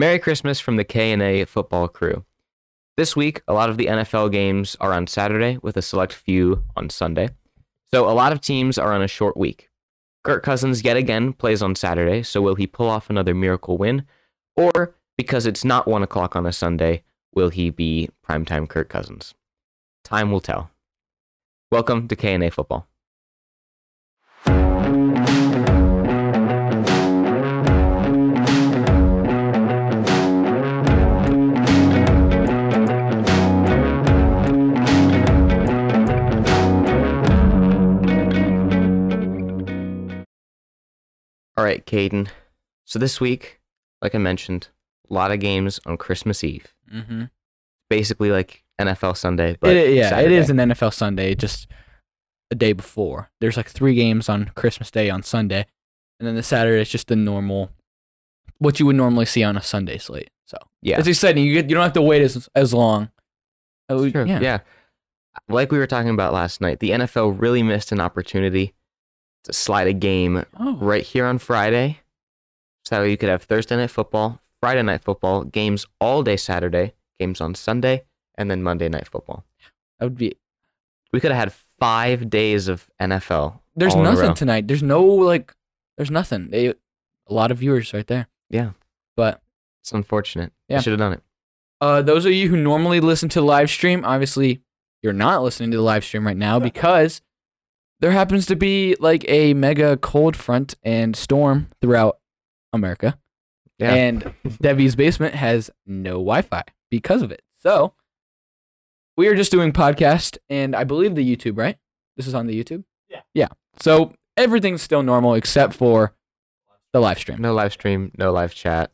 Merry Christmas from the K&A football crew. This week, a lot of the NFL games are on Saturday with a select few on Sunday. So a lot of teams are on a short week. Kirk Cousins yet again plays on Saturday, so will he pull off another miracle win? Or, because it's not 1 o'clock on a Sunday, will he be primetime Kirk Cousins? Time will tell. Welcome to K&A Football. All right, Caden. So this week, like I mentioned, a lot of games on Christmas Eve. Mm-hmm. Basically like NFL Sunday, but It, yeah, Saturday. it is an NFL Sunday, just a day before. There's like three games on Christmas Day on Sunday, and then the Saturday is just the normal, what you would normally see on a Sunday slate. So Yeah. it's exciting. You get, you don't have to wait as as long. Yeah. yeah. Like we were talking about last night, the NFL really missed an opportunity to slide a game Oh, right here on Friday. So you could have Thursday night football, Friday night football, games all day Saturday, games on Sunday, and then Monday night football. that would be. We could have had five days of NFL. There's all in a row. nothing tonight. There's no like. There's nothing. They, a lot of viewers right there. Yeah. But It's unfortunate. Yeah. Should have done it. Uh, those of you who normally listen to the live stream, obviously you're not listening to the live stream right now because there happens to be like a mega cold front and storm throughout America. Yeah. And Debbie's basement has no Wi-Fi because of it. So we are just doing podcast and I believe the YouTube, right? This is on the YouTube? Yeah. Yeah. So everything's still normal except for the live stream. no live stream, no live chat.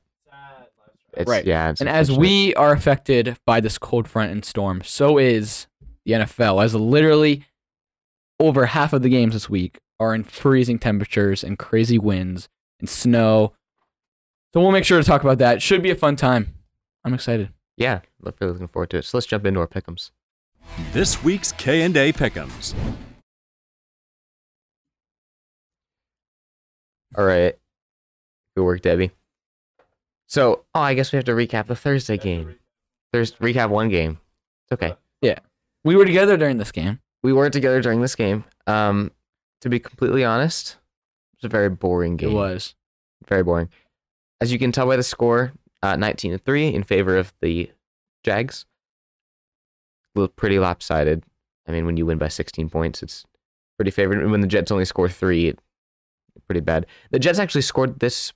It's, Right. Yeah. It's And as we are affected by this cold front and storm, so is the NFL. As literally over half of the games this week are in freezing temperatures and crazy winds and snow. So we'll make sure to talk about that. Should be a fun time. I'm excited. Yeah, look- really looking forward to it. So let's jump into our pick'ems. This week's K&A Pick'ems. All right. Good work, Debbie. So, oh, I guess we have to recap the Thursday game. There's recap one game. It's okay. Yeah, we were together during this game. We weren't together during this game. Um, to be completely honest, it was a very boring game. It was. very boring. As you can tell by the score, uh, 19 to three in favor of the Jags. Look pretty lopsided. I mean, when you win by 16 points, it's pretty favored. And when the Jets only score three, it's pretty bad. The Jets actually scored this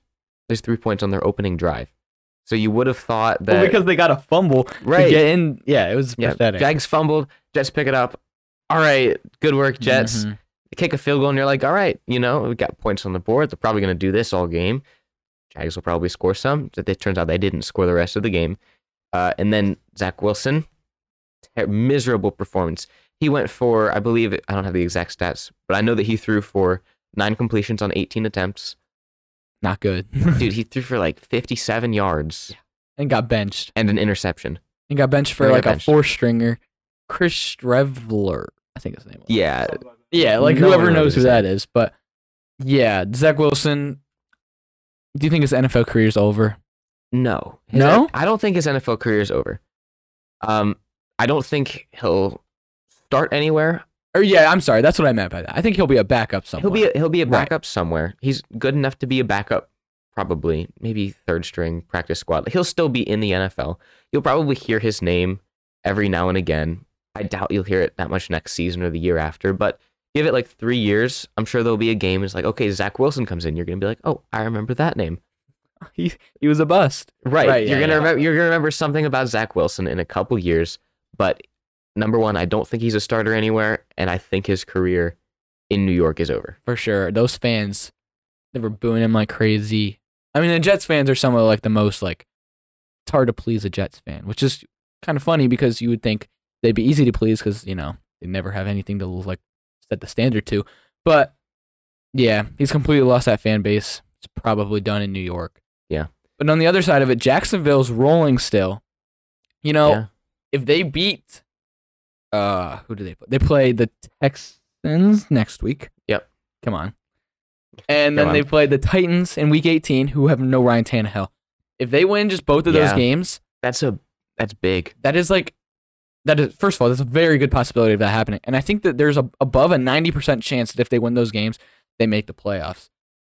these three points on their opening drive. So you would have thought that well, because they got a fumble right, to get in. Yeah, it was yeah, pathetic. Jags fumbled, Jets pick it up. All right, good work, Jets. Mhm. kick a field goal and you're like, all right, you know, we got points on the board. They're probably going to do this all game. Jags will probably score some. It turns out they didn't score the rest of the game. Uh, and then Zach Wilson, ter- miserable performance. He went for, I believe, I don't have the exact stats, but I know that he threw for nine completions on 18 attempts. Not good. Dude, he threw for like 57 yards and got benched. and an interception. And got benched for Or got like a four stringer. Chris Streveler, I think his name was. Yeah, Yeah, like No whoever knows knows who that is. But yeah, Zach Wilson. Do you think his NFL career is over? no. His- No? I don't think his NFL career is over. Um, I don't think he'll start anywhere. Or yeah, I'm sorry, that's what I meant by that. I think he'll be a backup somewhere. He'll be a, he'll be a Right. backup somewhere. He's good enough to be a backup, probably maybe third string practice squad. He'll still be in the NFL. You'll probably hear his name every now and again. I doubt you'll hear it that much next season or the year after, but give it like three years. I'm sure there'll be a game. It's like okay, Zach Wilson comes in. You're gonna be like, oh, I remember that name. he, he was a bust. Right. Right, you're yeah, gonna yeah. remember. You're gonna remember something about Zach Wilson in a couple years. But number one, I don't think he's a starter anywhere, and I think his career in New York is over. For sure. Those fans, they were booing him like crazy. I mean, the Jets fans are some of like the most like it's hard to please a Jets fan, which is kind of funny because you would think they'd be easy to please because you know they never have anything to like set the standard to. But yeah, he's completely lost that fan base. It's probably done in New York. Yeah. But on the other side of it, Jacksonville's rolling still. You know, Yeah. if they beat, uh, who do they play? They play the Texans next week. Yep. Come on. And Come then they play the Titans in Week 18, who have no Ryan Tannehill. if they win just both of those games, That's a that's big. that is like that is first of all, there's a very good possibility of that happening. And I think that there's a above a 90% chance that if they win those games, they make the playoffs.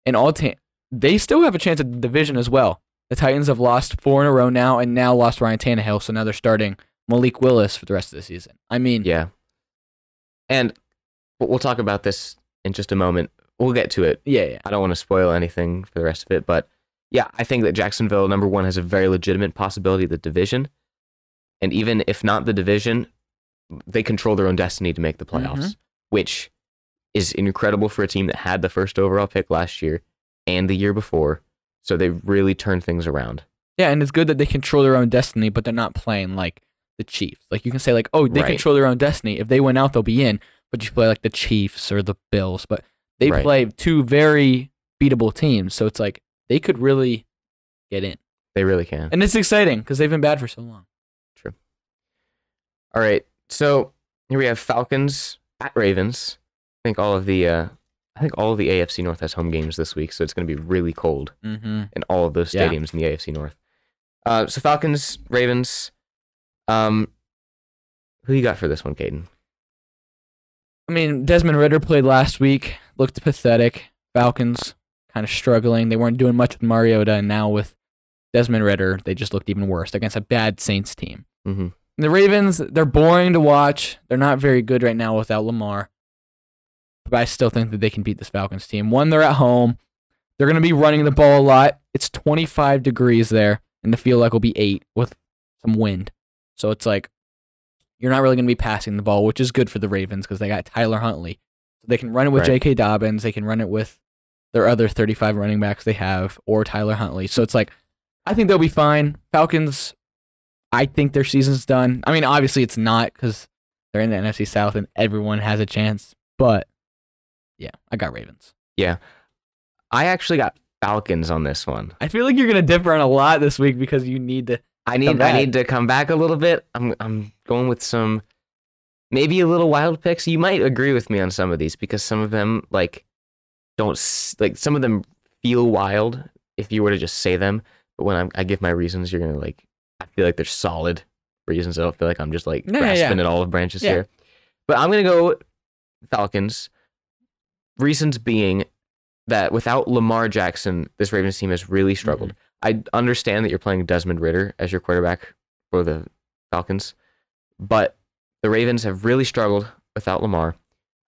And all ta- they still have a chance at the division as well. The Titans have lost four in a row now and now lost Ryan Tannehill, so now they're starting Malik Willis for the rest of the season. I mean, Yeah. And we'll talk about this in just a moment. We'll get to it. yeah, yeah. I don't want to spoil anything for the rest of it, but yeah, I think that Jacksonville number one has a very legitimate possibility of the division, and even if not the division, they control their own destiny to make the mm-hmm. playoffs, which is incredible for a team that had the first overall pick last year and the year before. So they really turned things around. Yeah, and it's good that they control their own destiny, but they're not playing like the Chiefs. Like you can say, like, oh, they Right. control their own destiny. If they win out, they'll be in. But you play like the Chiefs or the Bills, but they Right. play two very beatable teams. So it's like they could really get in, They really can. and it's exciting because they've been bad for so long. All right, so here we have Falcons at Ravens. I think all of the uh, I think all of the AFC North has home games this week, so it's going to be really cold. Mm-hmm. in all of those Yeah. stadiums in the AFC North. Uh, so Falcons, Ravens. Um, who you got for this one, Caden? I mean, Desmond Ridder played last week, looked pathetic. Falcons kind of struggling. They weren't doing much with Mariota, and now with Desmond Ridder, they just looked even worse against a bad Saints team. Mm-hmm. The Ravens, they're boring to watch. They're not very good right now without Lamar. But I still think that they can beat this Falcons team. One, they're at home. They're going to be running the ball a lot. It's 25 degrees there, and the feel like will be 8 with some wind. So it's like you're not really going to be passing the ball, which is good for the Ravens because they got Tyler Huntley. So they can run it with Right. J.K. Dobbins. They can run it with their other 35 running backs they have, or Tyler Huntley. So it's like, I think they'll be fine. Falcons, I think their season's done. I mean, obviously it's not because they're in the NFC South and everyone has a chance. But yeah, I got Ravens. Yeah, I actually got Falcons on this one. I feel like you're gonna differ on a lot this week because you need to. I need I need to come back a little bit. I'm I'm going with some maybe a little wild picks. You might agree with me on some of these because some of them like don't like some of them feel wild if you were to just say them. But when I'm, I give my reasons, you're gonna like I feel like they're solid reasons. I don't feel like I'm just like grasping yeah. at all of branches Yeah. here. But I'm gonna go Falcons. Reasons being that without Lamar Jackson, this Ravens team has really struggled. Mm-hmm. I understand that you're playing Desmond Ridder as your quarterback for the Falcons, but the Ravens have really struggled without Lamar.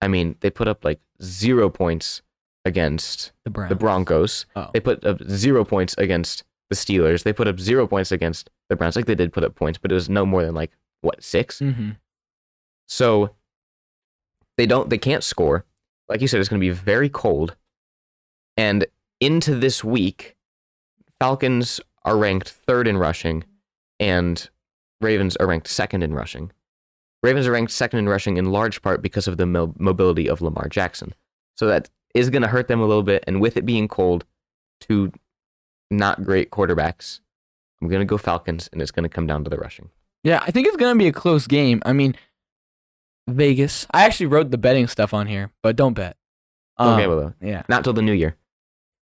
I mean, they put up like zero points against The the Broncos. Oh. They put up zero points against the Steelers. They put up zero points against the Browns. Like they did put up points, but it was no more than like what 6 Mm-hmm. So they don't they can't score. Like you said, it's going to be very cold. And into this week, Falcons are ranked third in rushing, and Ravens are ranked second in rushing. Ravens are ranked second in rushing in large part because of the mo- mobility of Lamar Jackson. So that is going to hurt them a little bit. And with it being cold, two not great quarterbacks, I'm going to go Falcons, and it's going to come down to the rushing. Yeah, I think it's gonna be a close game. I mean, Vegas. I actually wrote the betting stuff on here, but don't bet. Um, gamble though. Yeah, Not till the new year,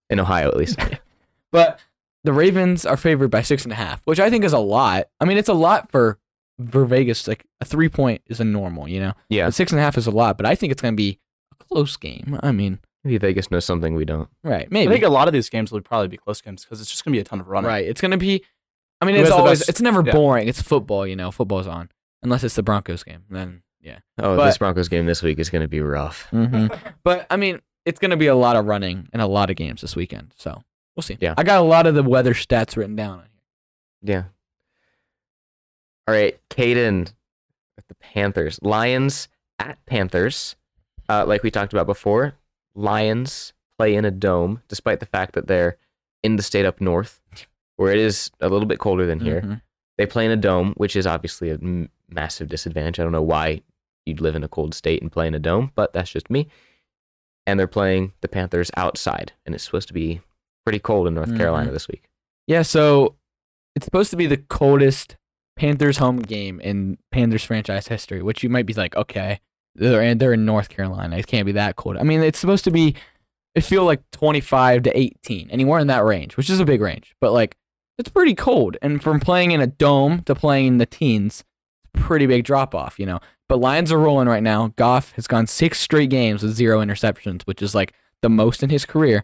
in Ohio at least. but the Ravens are favored by six and a half, which I think is a lot. I mean, it's a lot for for Vegas. Like a three point is a normal, you know. yeah. But six and a half is a lot, but I think it's gonna be a close game. I mean, Maybe Vegas knows something we don't. right? Maybe. I think a lot of these games will probably be close games because it's just gonna be a ton of running. Right. It's gonna be. I mean, Who it's has the always. best- It's never yeah. boring. It's football. You know, football's on unless it's the Broncos game. Then yeah. Oh, But- this Broncos game this week is going to be rough. Mm-hmm. but I mean, it's gonna be a lot of running and a lot of games this weekend. So we'll see. Yeah. I got a lot of the weather stats written down on here. Yeah. All right, Caden with the Panthers. Lions at Panthers. Uh, like we talked about before, Lions play in a dome, despite the fact that they're in the state up north, where it is a little bit colder than here. Mhm. They play in a dome, which is obviously a m- massive disadvantage. I don't know why you'd live in a cold state and play in a dome, but that's just me. And they're playing the Panthers outside, and it's supposed to be pretty cold in North Carolina Mhm. this week. Yeah. So it's supposed to be the coldest Panthers home game in Panthers franchise history, which you might be like, okay, they're in, they're in North Carolina. It can't be that cold. I mean, it's supposed to be. It feel like 25 to 18, anywhere in that range, which is a big range. But like, it's pretty cold. And from playing in a dome to playing in the teens, pretty big drop off, you know. But Lions are rolling right now. Goff has gone six straight games with zero interceptions, which is like the most in his career.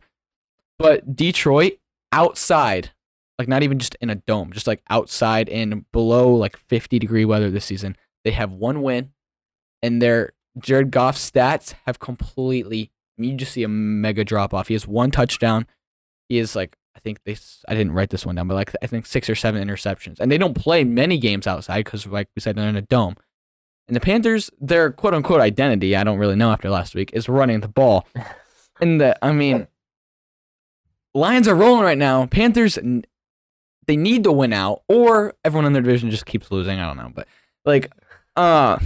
But Detroit outside, like not even just in a dome, just like outside and below like 50 degree weather this season, they have one win, and their Jared Goff stats have completely. I mean, you just see a mega drop off. He has one touchdown. He is like I think they. I didn't write this one down, but like I think six or seven interceptions, and they don't play many games outside because, like we said, they're in a dome. And the Panthers, their quote unquote identity, I don't really know after last week, is running the ball. And the, I mean, Lions are rolling right now. Panthers, they need to win out, or everyone in their division just keeps losing. I don't know, but like, uh,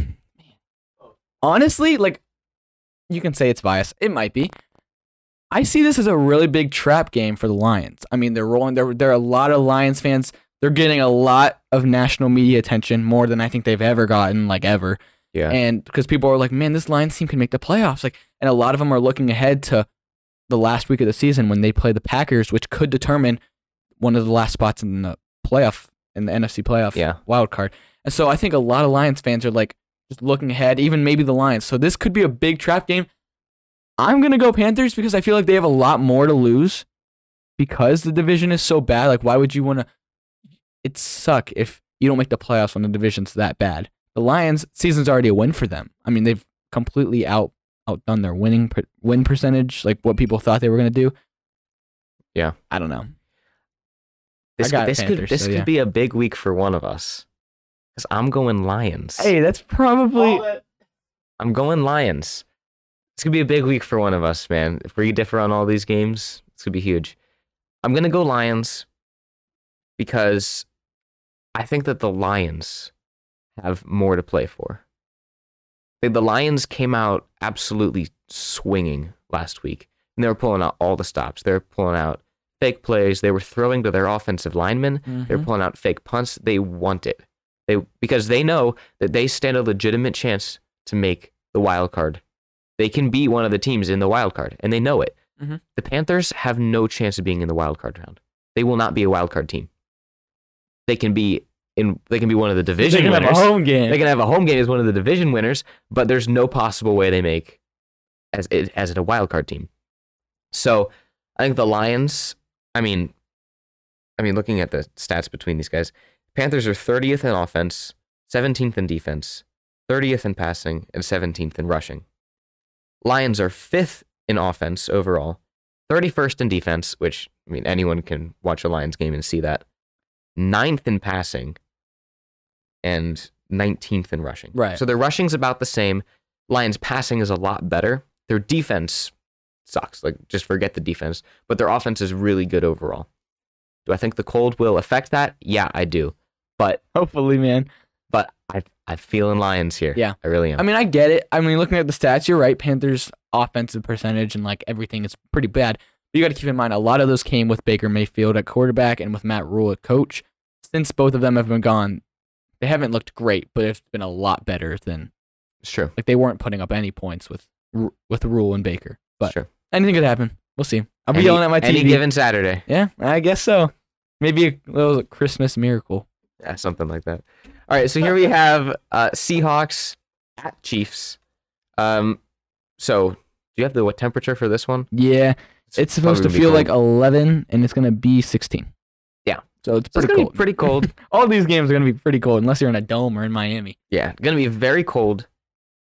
honestly, like, you can say it's biased. It might be. I see this as a really big trap game for the Lions. I mean, they're rolling. There, there are a lot of Lions fans. They're getting a lot of national media attention, more than I think they've ever gotten, like ever. Yeah. And because people are like, man, this Lions team can make the playoffs. Like, and a lot of them are looking ahead to the last week of the season when they play the Packers, which could determine one of the last spots in the playoff in the NFC playoff Yeah. wild card. And so I think a lot of Lions fans are like just looking ahead, even maybe the Lions. So this could be a big trap game. I'm gonna go Panthers because I feel like they have a lot more to lose because the division is so bad. Like, why would you want to? It suck if you don't make the playoffs when the division's that bad. The Lions season's already a win for them. I mean, they've completely out outdone their winning win percentage, like what people thought they were gonna do. Yeah. I don't know. This, got this Panthers, could this so could be a big week for one of us. Cause I'm going Lions. Hey, that's probably I'm going Lions. It's gonna be a big week for one of us, man. If we differ on all these games, it's gonna be huge. I'm gonna go Lions because I think that the Lions have more to play for. The, the Lions came out absolutely swinging last week, and they were pulling out all the stops. They were pulling out fake plays. They were throwing to their offensive linemen. They're Mhm. pulling out fake punts. They want it. They because they know that they stand a legitimate chance to make the wild card. They can be one of the teams in the wild card, and they know it. Mhm. The Panthers have no chance of being in the wild card round. They will not be a wild card team. They can be in. They can be one of the division. they can have a home game. They can have a home game as one of the division winners, but there's no possible way they make as it as it a wild card team. So I think the Lions. I mean, I mean, looking at the stats between these guys, Panthers are 30th in offense, 17th in defense, 30th in passing, and 17th in rushing. Lions are fifth in offense overall, 31st in defense, which I mean anyone can watch a Lions game and see that. Ninth in passing, and 19th in rushing. Right. So their rushing's about the same. Lions passing is a lot better. Their defense sucks. Like just forget the defense, but their offense is really good overall. Do I think the cold will affect that? Yeah, I do. But Hopefully, man. but I I feel in Lions here. Yeah. I really am. I mean, I get it. I mean, looking at the stats, you're right. Panthers' offensive percentage and like everything is pretty bad. But you got to keep in mind a lot of those came with Baker Mayfield at quarterback and with Matt Rhule at coach. Since both of them have been gone, they haven't looked great, but it's been a lot better than it's true. like they weren't putting up any points with with Rhule and Baker. But true. anything could happen. We'll see. I'll be Any- yelling at my TV. Any given Saturday. yeah, I guess so. Maybe a little Christmas miracle. Yeah, something like that. All right, so here we have uh, Seahawks at Chiefs. Um, so do you have the what temperature for this one? Yeah, it's supposed to probably feel like 11, and it's gonna be 16. Yeah. so it's So it's pretty gonna cold. be pretty cold. All these games are gonna be pretty cold unless you're in a dome or in Miami. yeah, gonna be very cold,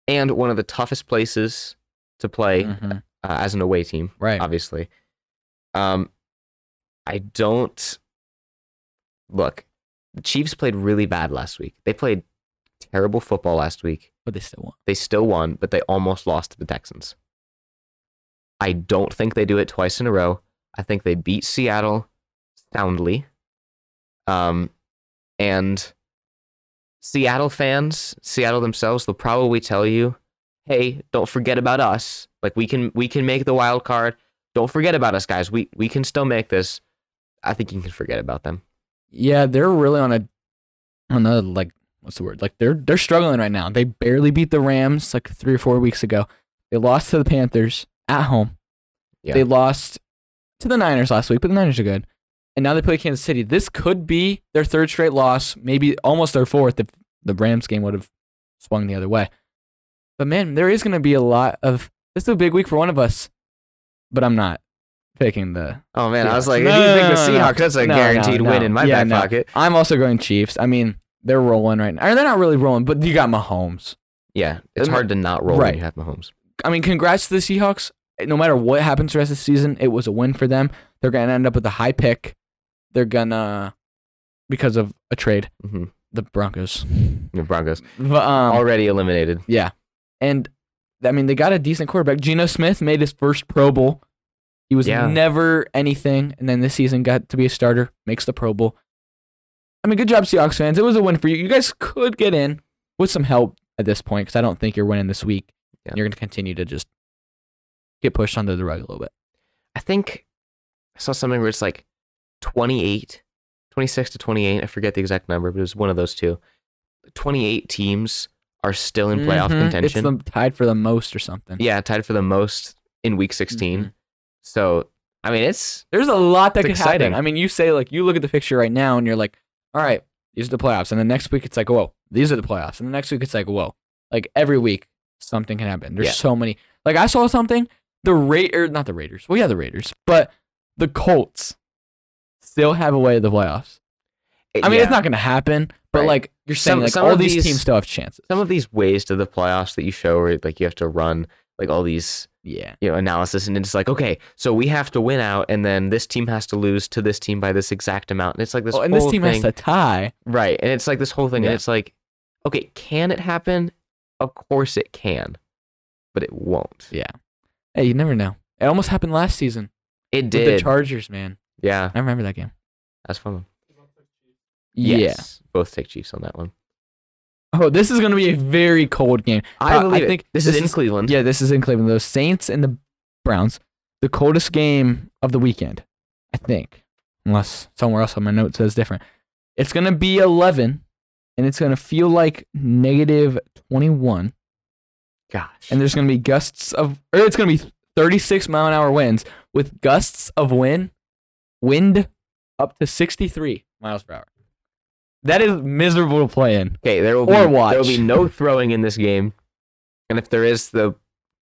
and one of the toughest places to play Mhm. uh, as an away team. Right. Obviously. Um, I don't look. The Chiefs played really bad last week. They played terrible football last week. But they still won. They still won, but they almost lost to the Texans. I don't think they do it twice in a row. I think they beat Seattle soundly. Um, and Seattle fans, Seattle themselves, they'll probably tell you, "Hey, don't forget about us. Like we can we can make the wild card. Don't forget about us, guys. We we can still make this." I think you can forget about them. Yeah, they're really on a on a like what's the word? Like they're they're struggling right now. They barely beat the Rams like three or four weeks ago. They lost to the Panthers at home. Yeah. They lost to the Niners last week, but the Niners are good. and now they play Kansas City. This could be their third straight loss, maybe almost their fourth if the Rams game would have swung the other way. But man, there is going to be a lot of. This is a big week for one of us, but I'm not picking the. Oh man, I was like, No, if you no, pick the no, no, Seahawks, that's a no, guaranteed no, win in my Yeah, back no. pocket. I'm also going Chiefs. I mean, they're rolling right now. Or they're not really rolling, but you got Mahomes. Yeah, it's hard to not roll when right. you have Mahomes. I mean, congrats to the Seahawks. No matter what happens the rest of the season, it was a win for them. They're going to end up with a high pick. They're going to, because of a trade, hmm the Broncos. The Broncos But, um, already eliminated. yeah. And, I mean, they got a decent quarterback. Geno Smith made his first Pro Bowl. He was Yeah. never anything, and then this season got to be a starter, makes the Pro Bowl. I mean, good job, Seahawks fans. It was a win for you. You guys could get in with some help at this point because I don't think you're winning this week. Yeah. You're going to continue to just get pushed under the rug a little bit. I think I saw something where it's like 28, 26 to 28. I forget the exact number, but it was one of those two. 28 teams are still in playoff Mhm. contention. It's tied for the most or something. yeah, tied for the most in week 16. Mhm. So, I mean, it's There's a lot that could happen. I mean, you say like you look at the picture right now and you're like, all right, these are the playoffs, and the next week it's like, whoa, these are the playoffs, and the next week it's like, whoa, like every week something can happen. There's Yeah. so many. Like I saw something, the Ra- or not the Raiders. Well, yeah, the Raiders, but the Colts still have a way to the playoffs. Eh, I mean, yeah. it's not going to happen, but Right. like you're saying, Some- like some all these, these- teams still have chances. some of these ways to the playoffs that you show where like you have to run like all these yeah, you know analysis and it's like okay so we have to win out and then this team has to lose to this team by this exact amount and it's like this oh, and whole this team thing has to tie. right and it's like this whole thing Yeah. and it's like okay can it happen of course it can but it won't Yeah. Hey, you never know. It almost happened last season it with did the Chargers, man. yeah I remember that game. that's fun Yeah. yes both take chiefs on that one Oh, this is going to be a very cold game. i Uh, believe I think this, this is in cleveland Yeah, this is in Cleveland. The Saints and the Browns. The coldest game of the weekend, I think. Unless somewhere else on my note says different. It's going to be 11, and it's going to feel like negative 21. gosh And there's going to be gusts of, or it's going to be 36 mile an hour winds with gusts of wind, wind up to 63 miles per hour. That is miserable to play in. okay there will or be there will be no throwing in this game. And if there is the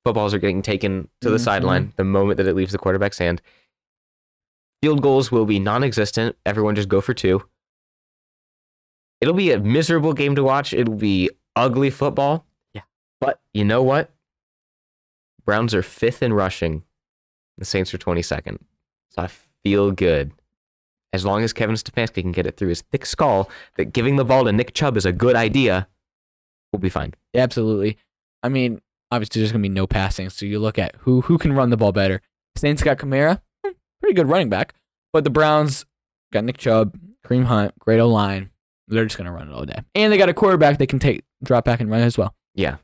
footballs are getting taken to the Mhm. sideline the moment that it leaves the quarterback's hand. Field goals will be non-existent. Everyone just go for two. It'll be a miserable game to watch. It'll be ugly football. Yeah. but you know what? Browns are fifth in rushing. The saints are 22nd so i feel good as long as kevin stefanski can get it through his thick skull that giving the ball to nick chubb is a good idea we'll be fine Absolutely. I mean, obviously there's gonna be no passing, so you look at who who can run the ball better. Saints got Kamara, hmm, pretty good running back, but the Browns got Nick Chubb, Kareem Hunt, great O line. They're just gonna run it all day, and they got a quarterback they can take drop back and run as well. Yeah.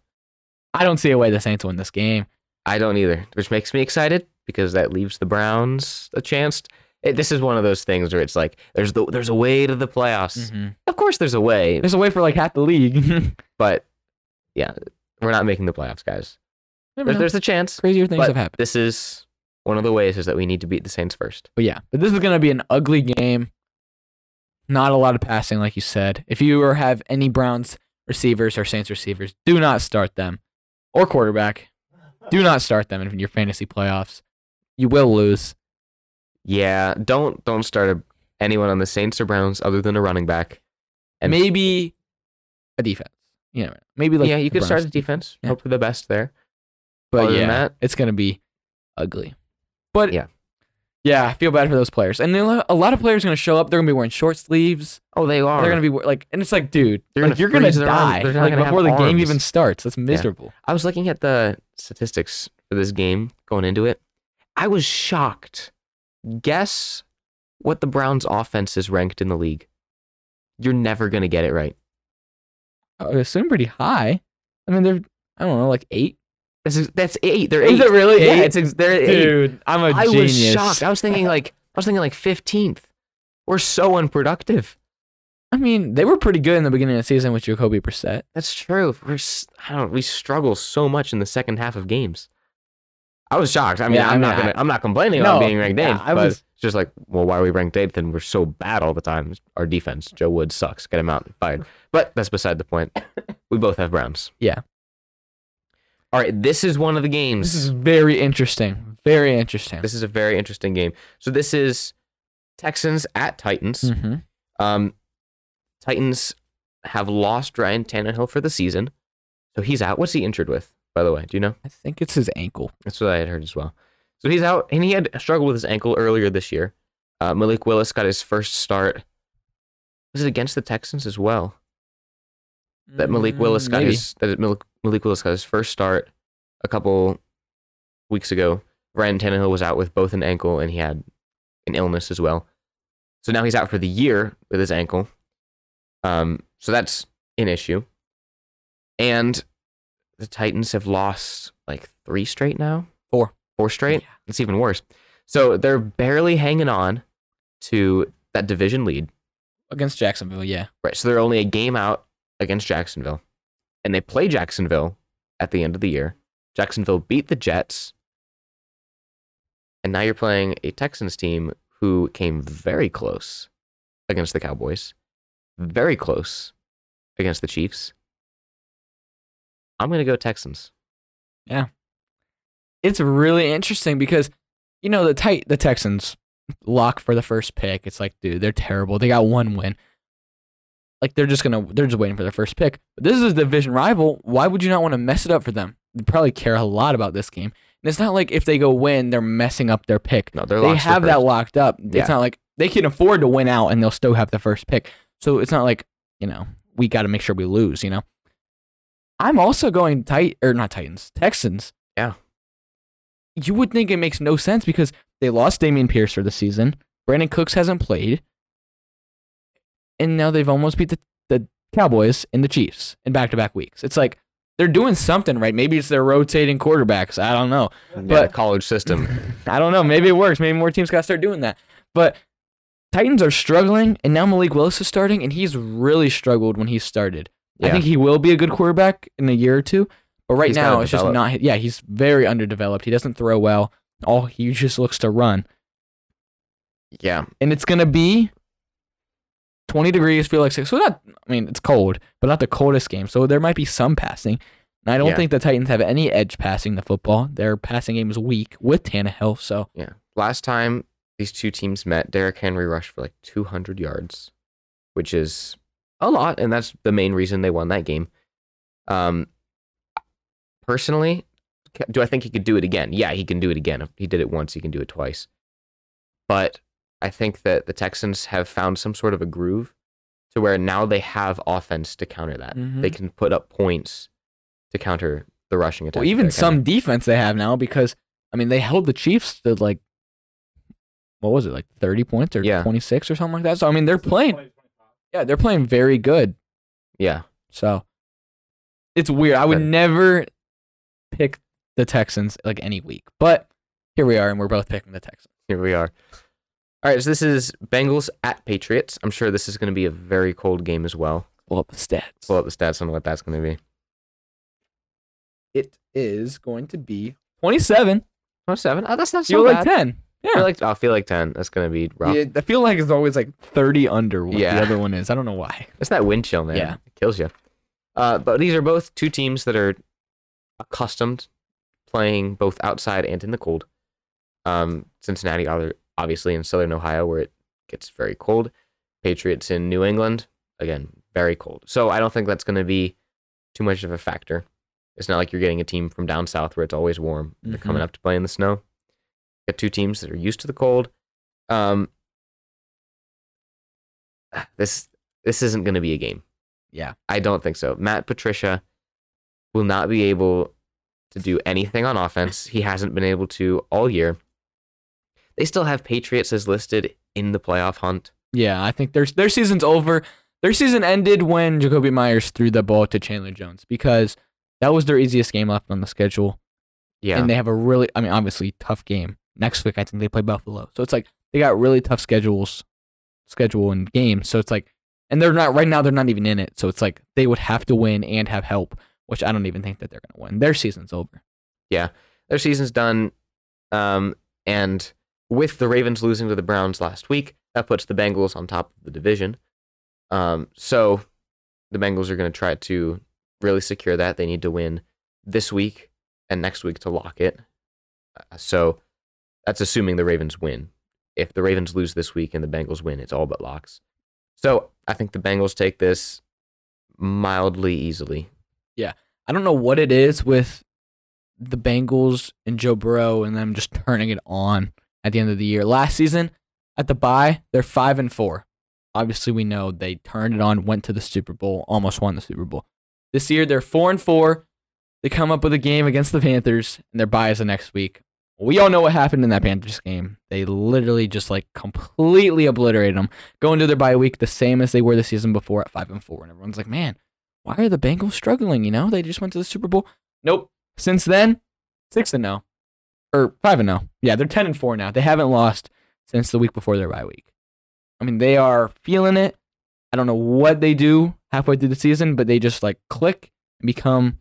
I don't see a way the Saints win this game. I don't either, which makes me excited because that leaves the Browns a chance. It, this is one of those things where it's like there's the, there's a way to the playoffs. Mm-hmm. Of course, there's a way, There's a way for like half the league. but yeah, we're not making the playoffs, guys. There's, there's a chance, Crazier things have happened. this is one of the ways is that we need to beat the Saints first. But yeah, but this is going to be an ugly game. Not a lot of passing, like you said. If you or have any Browns receivers or Saints receivers, do not start them. Or quarterback. Do not start them in your fantasy playoffs. You will lose. Yeah, don't don't start a, anyone on the Saints or Browns other than a running back. And- Maybe a defense. You know, maybe like yeah, you could start Browns a defense. Yeah. Hope for the best there. But Other yeah, that- it's going to be ugly. But Yeah. yeah, I feel bad for those players. And then a lot of players are going to show up. They're going to be wearing short sleeves. Oh, they are. They're going to be like, and it's like, dude, They're like, gonna you're going to arms. die They're like, gonna before the game even starts. That's miserable. I was looking at the statistics for this game going into it. I was shocked. Guess what the Browns' offense is ranked in the league. You're never gonna get it right. I assume pretty high. I mean, they're I don't know, like eight. That's that's eight. They're Is eight. it really Yeah, eight? it's they're eight. Dude, I'm a I genius. was shocked. I was thinking like I was thinking like fifteenth. We're so unproductive. I mean, they were pretty good in the beginning of the season with Jacoby Brissett. That's true. We're I don't. We struggle so much in the second half of games. I was shocked. I mean, Yeah, I'm mean, not gonna, I'm not complaining No, about being ranked yeah, eighth, I but was- it's just like, well, why are we ranked eighth and we're so bad all the time? Our defense, Joe Woods sucks. Get him out, fired. But that's beside the point. We both have Browns. Yeah. All right, this is one of the games. This is very interesting. Very interesting. This is a very interesting game. So this is Texans at Titans. hmm Um, Titans have lost Ryan Tannehill for the season, so he's out. What's he injured with, by the way? Do you know? I think it's his ankle. That's what I had heard as well. So he's out, and he had struggled with his ankle earlier this year. Uh, Malik Willis got his first start. Was it against the Texans as well? That Malik Willis got Mm, Maybe. his that Malik, Malik Willis got his first start a couple weeks ago. Ryan Tannehill was out with both an ankle and he had an illness as well. So now he's out for the year with his ankle. Um, so that's an issue. And the Titans have lost like three straight now. Four. Four straight. Yeah. It's even worse. So they're barely hanging on to that division lead. against Jacksonville. Yeah. Right. So they're only a game out against Jacksonville. And they play Jacksonville at the end of the year. Jacksonville beat the Jets. And now you're playing a Texans team who came very close against the Cowboys, very close against the Chiefs. I'm going to go Texans. Yeah. It's really interesting because you know the tight the Texans lock for the first pick. It's like, dude, they're terrible. They got one win. Like they're just gonna they're just waiting for their first pick. But this is a division rival. Why would you not want to mess it up for them? They probably care a lot about this game. And it's not like if they go win, they're messing up their pick. No, they're they have that locked up. Yeah. It's not like they can afford to win out and they'll still have the first pick. So it's not like, you know, we got to make sure we lose, you know. I'm also going tight or not Titans, Texans. Yeah. You would think it makes no sense because they lost Dameon Pierce for the season. Brandin Cooks hasn't played. And now they've almost beat the, the Cowboys and the Chiefs in back to back weeks. It's like they're doing something right. Maybe it's their rotating quarterbacks. I don't know. Yeah, But- the college system. I don't know. Maybe it works. Maybe more teams got to start doing that. But Titans are struggling, and now Malik Willis is starting, and he's really struggled when he started. I think he will be a good quarterback in a year or two. But right He's now, it's just not. Yeah, he's very underdeveloped. He doesn't throw well. All he just looks to run, yeah. and it's gonna be twenty degrees. Feel like six. So not. I mean, it's cold, but not the coldest game. So there might be some passing. And I don't Yeah. think the Titans have any edge passing the football. Their passing game is weak with Tannehill. So Yeah. Last time these two teams met, Derrick Henry rushed for like 200 yards, which is a lot, and that's the main reason they won that game. Um, personally, do I think he could do it again? Yeah, he can do it again. If he did it once, he can do it twice. But I think that the Texans have found some sort of a groove to where now they have offense to counter that. Mhm. They can put up points to counter the rushing attack. Well, even Derrick Henry. some defense they have now because I mean they held the Chiefs to like what was it like thirty points or Yeah. twenty six or something like that. So I mean they're playing, yeah, they're playing very good. Yeah. So it's weird. I would never pick the Texans like any week, but here we are, and we're both picking the Texans. Here we are. All right, so this is Bengals at Patriots. I'm sure this is going to be a very cold game as well. Pull up the stats. Pull up the stats on what that's going to be. It is going to be 27. 27? Oh, that's not so You're like 10. Yeah. I feel like, oh, I feel like 10. That's going to be rough. Yeah, I feel like it's always like 30 under what Yeah. the other one is. I don't know why. It's that wind chill, man. Yeah. It kills you. Uh, but these are both two teams that are accustomed playing both outside and in the cold. Um, Cincinnati, obviously, in southern Ohio, where it gets very cold. Patriots in New England, again, very cold. So I don't think that's going to be too much of a factor. It's not like you're getting a team from down south where it's always warm. They're coming mm-hmm. up to play in the snow. Got two teams that are used to the cold. Um, this this isn't going to be a game. Yeah. I don't think so. Matt Patricia will not be able to do anything on offense. he hasn't been able to all year. They still have Patriots as listed in the playoff hunt. Yeah, I think their their season's over. Their season ended when Jakobi Meyers threw the ball to Chandler Jones because that was their easiest game left on the schedule. Yeah. And they have a really, I mean, obviously tough game. Next week, I think they play Buffalo. So it's like they got really tough schedules, schedule and games. So it's like, and they're not, right now, they're not even in it. So it's like they would have to win and have help, which I don't even think that they're going to win. Their season's over. Yeah, their season's done. Um, and with the Ravens losing to the Browns last week, that puts the Bengals on top of the division. Um, so the Bengals are going to try to really secure that. They need to win this week and next week to lock it. Uh, so that's assuming the Ravens win. If the Ravens lose this week and the Bengals win, it's all but locks. So I think the Bengals take this mildly easily. Yeah. I don't know what it is with the Bengals and Joe Burrow and them just turning it on at the end of the year. Last season at the bye, they're five and four. Obviously, we know they turned it on, went to the Super Bowl, almost won the Super Bowl. This year, they're four and four. They come up with a game against the Panthers, and their bye is the next week. We all know what happened in that Panthers game. They literally just like completely obliterated them, going to their bye week the same as they were the season before at five and four. And everyone's like, man, why are the Bengals struggling? You know, they just went to the Super Bowl. Nope. Since then, six and no, or five and no. Yeah, they're ten and four now. They haven't lost since the week before their bye week. I mean, they are feeling it. I don't know what they do halfway through the season, but they just like click and become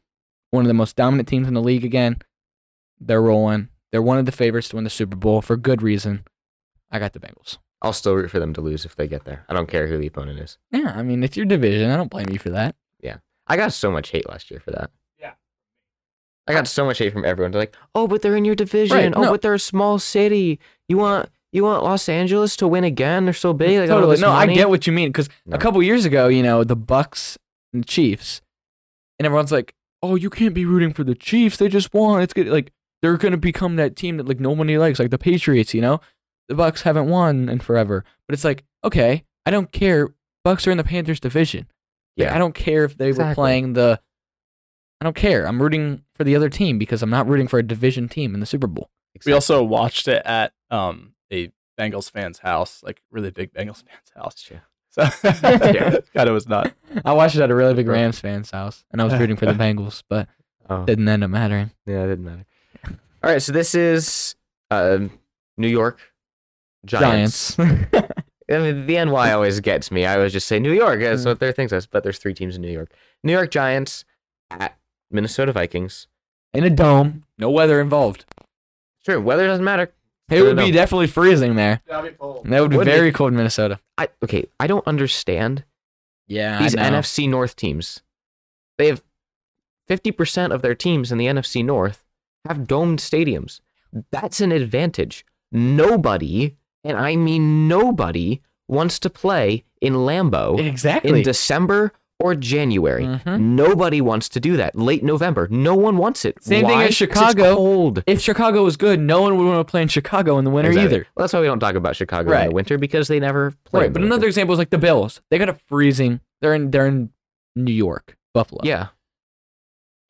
one of the most dominant teams in the league again. They're rolling. They're one of the favorites to win the Super Bowl for good reason. I got the Bengals. I'll still root for them to lose if they get there. I don't care who the opponent is. Yeah, I mean, it's your division. I don't blame you for that. Yeah. I got so much hate last year for that. Yeah. I got so much hate from everyone. They're like, "Oh, but they're in your division. Right, oh, no. but they're a small city. You want you want Los Angeles to win again? They're so big. They totally. this No, I get what you mean because No. a couple years ago, you know, the Bucks and the Chiefs, and everyone's like, "Oh, you can't be rooting for the Chiefs. They just won. It's good. Like they're gonna become that team that like nobody likes, like the Patriots. You know, the Bucks haven't won in forever, but it's like, okay, I don't care. Bucks are in the Panthers division. Like, Yeah. I don't care if they were playing the. I don't care. I'm rooting for the other team because I'm not rooting for a division team in the Super Bowl. We also watched it at um a Bengals fan's house, like really big Bengals fan's house. Sure. So Yeah. kind of was not. I watched it at a really big Rams fan's house, and I was rooting for the Bengals, but Oh, didn't end up mattering. yeah, it didn't matter. All right, so this is um, New York Giants. Giants. I mean, the NY always gets me. I always just say New York. That's Mm. what their thing says. But there's three teams in New York. New York Giants at Minnesota Vikings. in a dome, no weather involved. Sure, weather doesn't matter. It would be on. definitely freezing there. That would be Would be. very cold in Minnesota. I okay. I don't understand Yeah, these I know. NFC North teams. They have fifty percent of their teams in the NFC North have domed stadiums. That's an advantage. Nobody, and I mean nobody, wants to play in Lambeau exactly. in December or January. Mhm. Nobody wants to do that. Late November. No one wants it. Same thing Why? as 'Cause it's Chicago. cold. if Chicago was good, no one would want to play in Chicago in the winter Exactly. either. Well, that's why we don't talk about Chicago in the winter because they never play. Right, but the another example is like the Bills. They got a freezing. They're in. They're in New York, Buffalo. Yeah.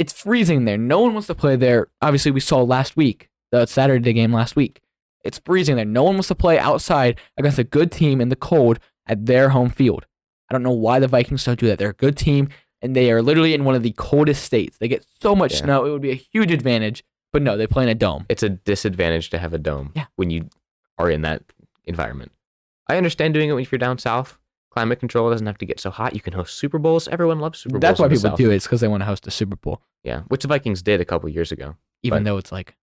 It's freezing there. No one wants to play there. Obviously, we saw last week the Saturday game last week. It's freezing there. No one wants to play outside against a good team in the cold at their home field. I don't know why the Vikings don't do that. They're a good team, and they are literally in one of the coldest states. They get so much Yeah. snow. It would be a huge advantage. But no, they play in a dome. It's a disadvantage to have a dome Yeah. when you are in that environment. I understand doing it if you're down south. Climate control doesn't have to get so hot. You can host Super Bowls. Everyone loves Super Bowls. That's why in the people South. do it. It's because they want to host a Super Bowl, Yeah, which the Vikings did a couple years ago. even But- though it's like,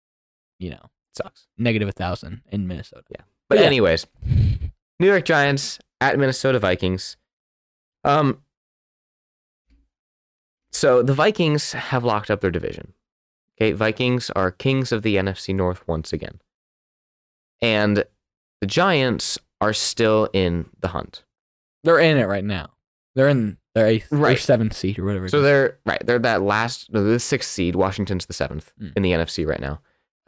you know, Sucks. negative a thousand in Minnesota. Yeah. But Yeah. anyways, New York Giants at Minnesota Vikings. Um. So the Vikings have locked up their division. Okay, Vikings are kings of the NFC North once again, and the Giants are still in the hunt. They're in it right now. They're in their eighth or Right. seventh seed or whatever. So is. they're right. They're that last, no, the sixth seed. Washington's the seventh Mm. in the NFC right now,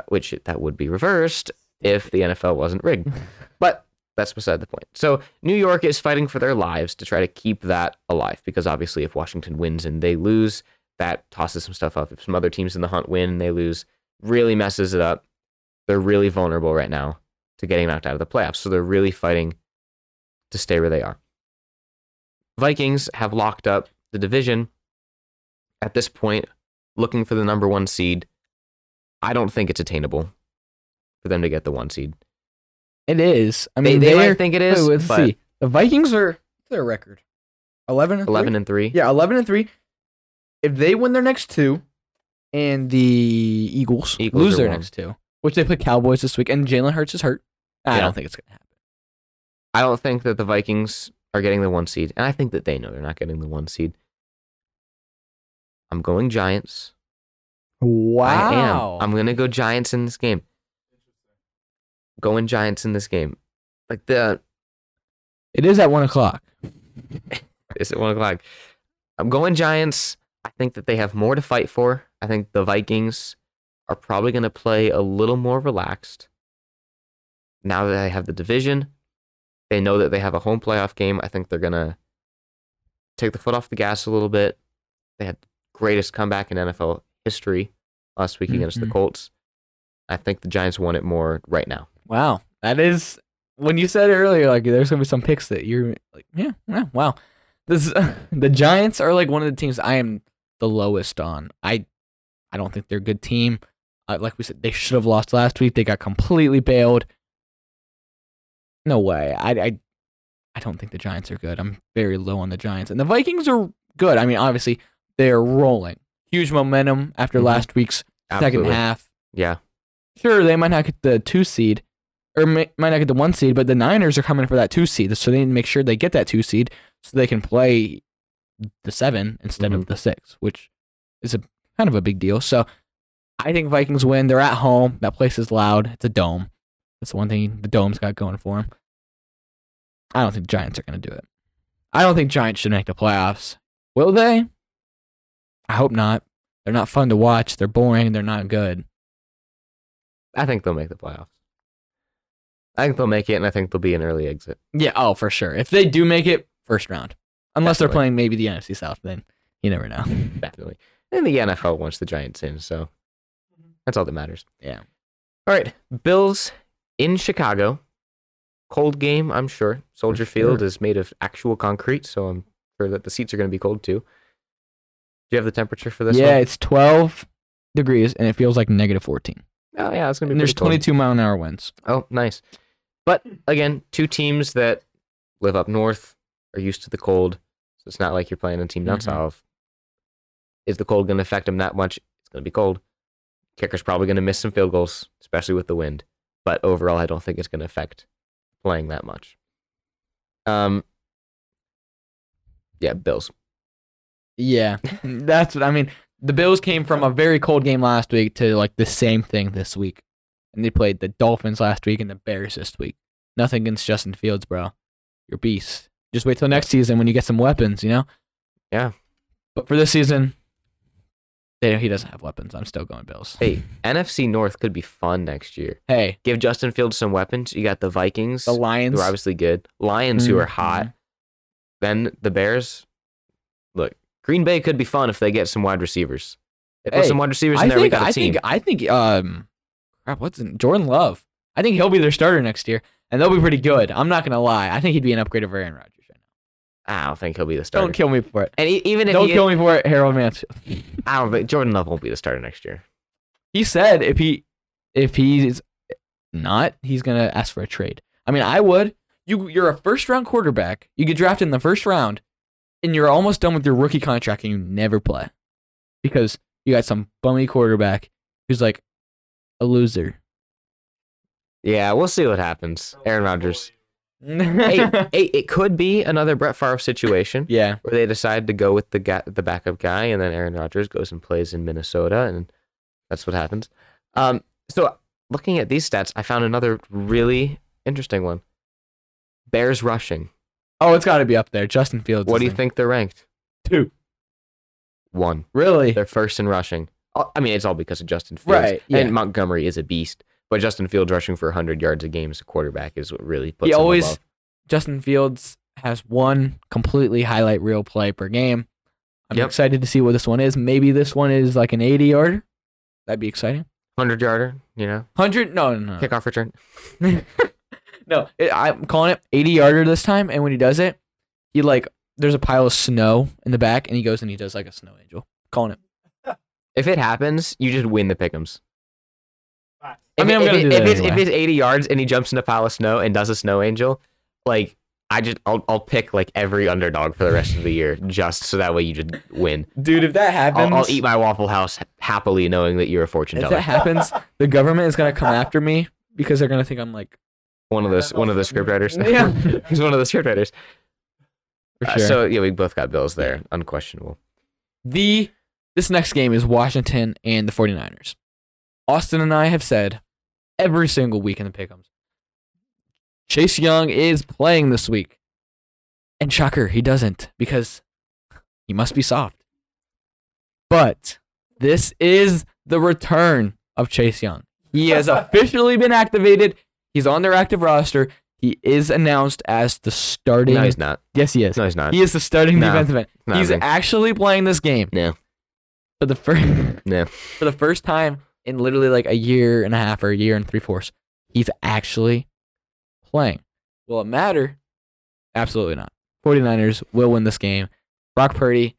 which that would be reversed if the NFL wasn't rigged. but that's beside the point. So New York is fighting for their lives to try to keep that alive because obviously, if Washington wins and they lose, that tosses some stuff up. If some other teams in the hunt win and they lose, really messes it up. They're really vulnerable right now to getting knocked out of the playoffs. So they're really fighting to stay where they are. Vikings have locked up the division at this point, looking for the number one seed. I don't think it's attainable for them to get the one seed. It is. I mean, they they're- might think it is. wait, let's see. The Vikings are their record? Eleven and 11 three? and 3. Yeah, eleven and three. If they win their next two, and the Eagles, Eagles lose their one. next two, which they play Cowboys this week, and Jalen Hurts is hurt. I Yeah. don't think it's gonna happen. I don't think that the Vikings are getting the one seed, and I think that they know they're not getting the one seed. I'm going Giants. Wow. I am. I'm gonna go Giants in this game. Going Giants in this game. Like the It is at one o'clock. it's at one o'clock. I'm going Giants. I think that they have more to fight for. I think the Vikings are probably gonna play a little more relaxed. Now that they have the division, they know that they have a home playoff game. I think they're gonna take the foot off the gas a little bit. They had the greatest comeback in NFL history last week against the Mhm. Colts. I think the Giants won it more right now. Wow, that is when you said earlier, like there's gonna be some picks that you're like, yeah, yeah wow. This the Giants are like one of the teams I am the lowest on. I I don't think they're a good team. Uh, like we said, they should have lost last week. They got completely bailed. No way. I I I don't think the Giants are good. I'm very low on the Giants, and the Vikings are good. I mean, obviously they're rolling. Huge momentum after Mhm. last week's second half Yeah. sure they might not get the two seed or may, might not get the one seed, but the Niners are coming for that two seed, so they need to make sure they get that two seed so they can play the seven instead of the six, which is a kind of a big deal. So I think Vikings win. They're at home. That place is loud. It's a dome. That's the one thing the dome's got going for them. I don't think the Giants are going to do it. I don't think Giants should make the playoffs. Will they? I hope not. They're not fun to watch. They're boring. They're not good. I think they'll make the playoffs. I think they'll make it, and I think they'll be an early exit. Yeah, oh, for sure. If they do make it, first round. Unless they're playing maybe the NFC South, then you never know. Definitely. And the NFL wants the Giants in, so mm-hmm. that's all that matters. Yeah. All right. Bills in Chicago. Cold game, I'm sure. Soldier Field is made of actual concrete, so I'm sure that the seats are going to be cold too. Do you have the temperature for this yeah, one? it's 12 degrees and it feels like negative 14. Oh, yeah, it's going to be And there's pretty cold. 22 mile an hour winds. Oh, nice. But again, two teams that live up north are used to the cold. So it's not like you're playing a team down Mhm. south. Is the cold going to affect them that much? It's going to be cold. Kicker's probably going to miss some field goals, especially with the wind. But overall, I don't think it's going to affect playing that much. Um, yeah, Bills. Yeah, that's what I mean. The Bills came from a very cold game last week to like the same thing this week. And they played the Dolphins last week and the Bears this week. Nothing against Justin Fields, bro. You're beast. Just wait till next season when you get some weapons, you know? Yeah. But for this season, they, he doesn't have weapons. I'm still going Bills. Hey, NFC North could be fun next year. Hey, Give Justin Fields some weapons. You got the Vikings, the who Lions. are obviously good. Lions, who are hot. Then the Bears. Look, Green Bay could be fun if they get some wide receivers. They put Hey, some wide receivers in I there. we think, got a I team. think, I think, um, crap, what's it? Jordan Love. I think he'll be their starter next year, and they'll be pretty good. I'm not gonna lie. I think he'd be an upgrade over Aaron Rodgers. I don't think he'll be the starter. Don't kill me for it. and even if Don't kill me for it, Harold Mansfield. I don't think Jordan Love won't be the starter next year. he said if he if he's not, he's gonna ask for a trade. I mean, I would. You you're a first round quarterback. You get drafted in the first round, and you're almost done with your rookie contract, and you never play because you got some bummy quarterback who's like a loser. Yeah, we'll see what happens. Aaron Rodgers. Hey, hey, it could be another Brett Favre situation yeah, where they decide to go with the ga- the backup guy, and then Aaron Rodgers goes and plays in Minnesota, and that's what happens. Um, so looking at these stats, I found another really interesting one. Bears rushing. oh, it's got to be up there. Justin Fields. What do you think they're ranked? Two. One. Really? They're first in rushing. I mean, it's all because of Justin Fields. Right, yeah. And Montgomery is a beast, but Justin Fields rushing for 100 yards a game as a quarterback is what really puts he always above. Justin Fields has one completely highlight reel play per game. I'm Yep. excited to see what this one is. Maybe this one is like an 80 yarder. That'd be exciting. 100 yarder, you know, 100? No, no, no. kickoff return. no, it, I'm calling it 80 yarder this time. And when he does it, he like there's a pile of snow in the back, and he goes and he does like a snow angel. Calling it. If it happens, you just win the pick'ems. I If, mean, I'm gonna if, do it- that if it's, if it's 80 yards and he jumps in a pile of snow and does a snow angel, like I just I'll I'll pick like every underdog for the rest of the year just so that way you just win. Dude, if that happens, I'll, I'll eat my Waffle House happily knowing that you're a fortune teller. If teller. that happens, the government is gonna come after me because they're gonna think I'm like one of those one of the script writers. Yeah. He's one of the script writers. Uh, so yeah, we both got Bills there. Unquestionable. the this next game is Washington and the 49ers. Austin and I have said every single week in the pick'ems. Chase Young is playing this week. And shocker, he doesn't because he must be soft. But this is the return of Chase Young. He has officially been activated. He's on their active roster. He is announced as the starting. No, he's not. yes, he is. No, he's not. He is the starting No, defensive end. He's actually playing this game. No. For the first No. for the first time in literally like a year and a half or a year and three fourths, he's actually playing. Will it matter? Absolutely not. 49ers will win this game. Brock Purdy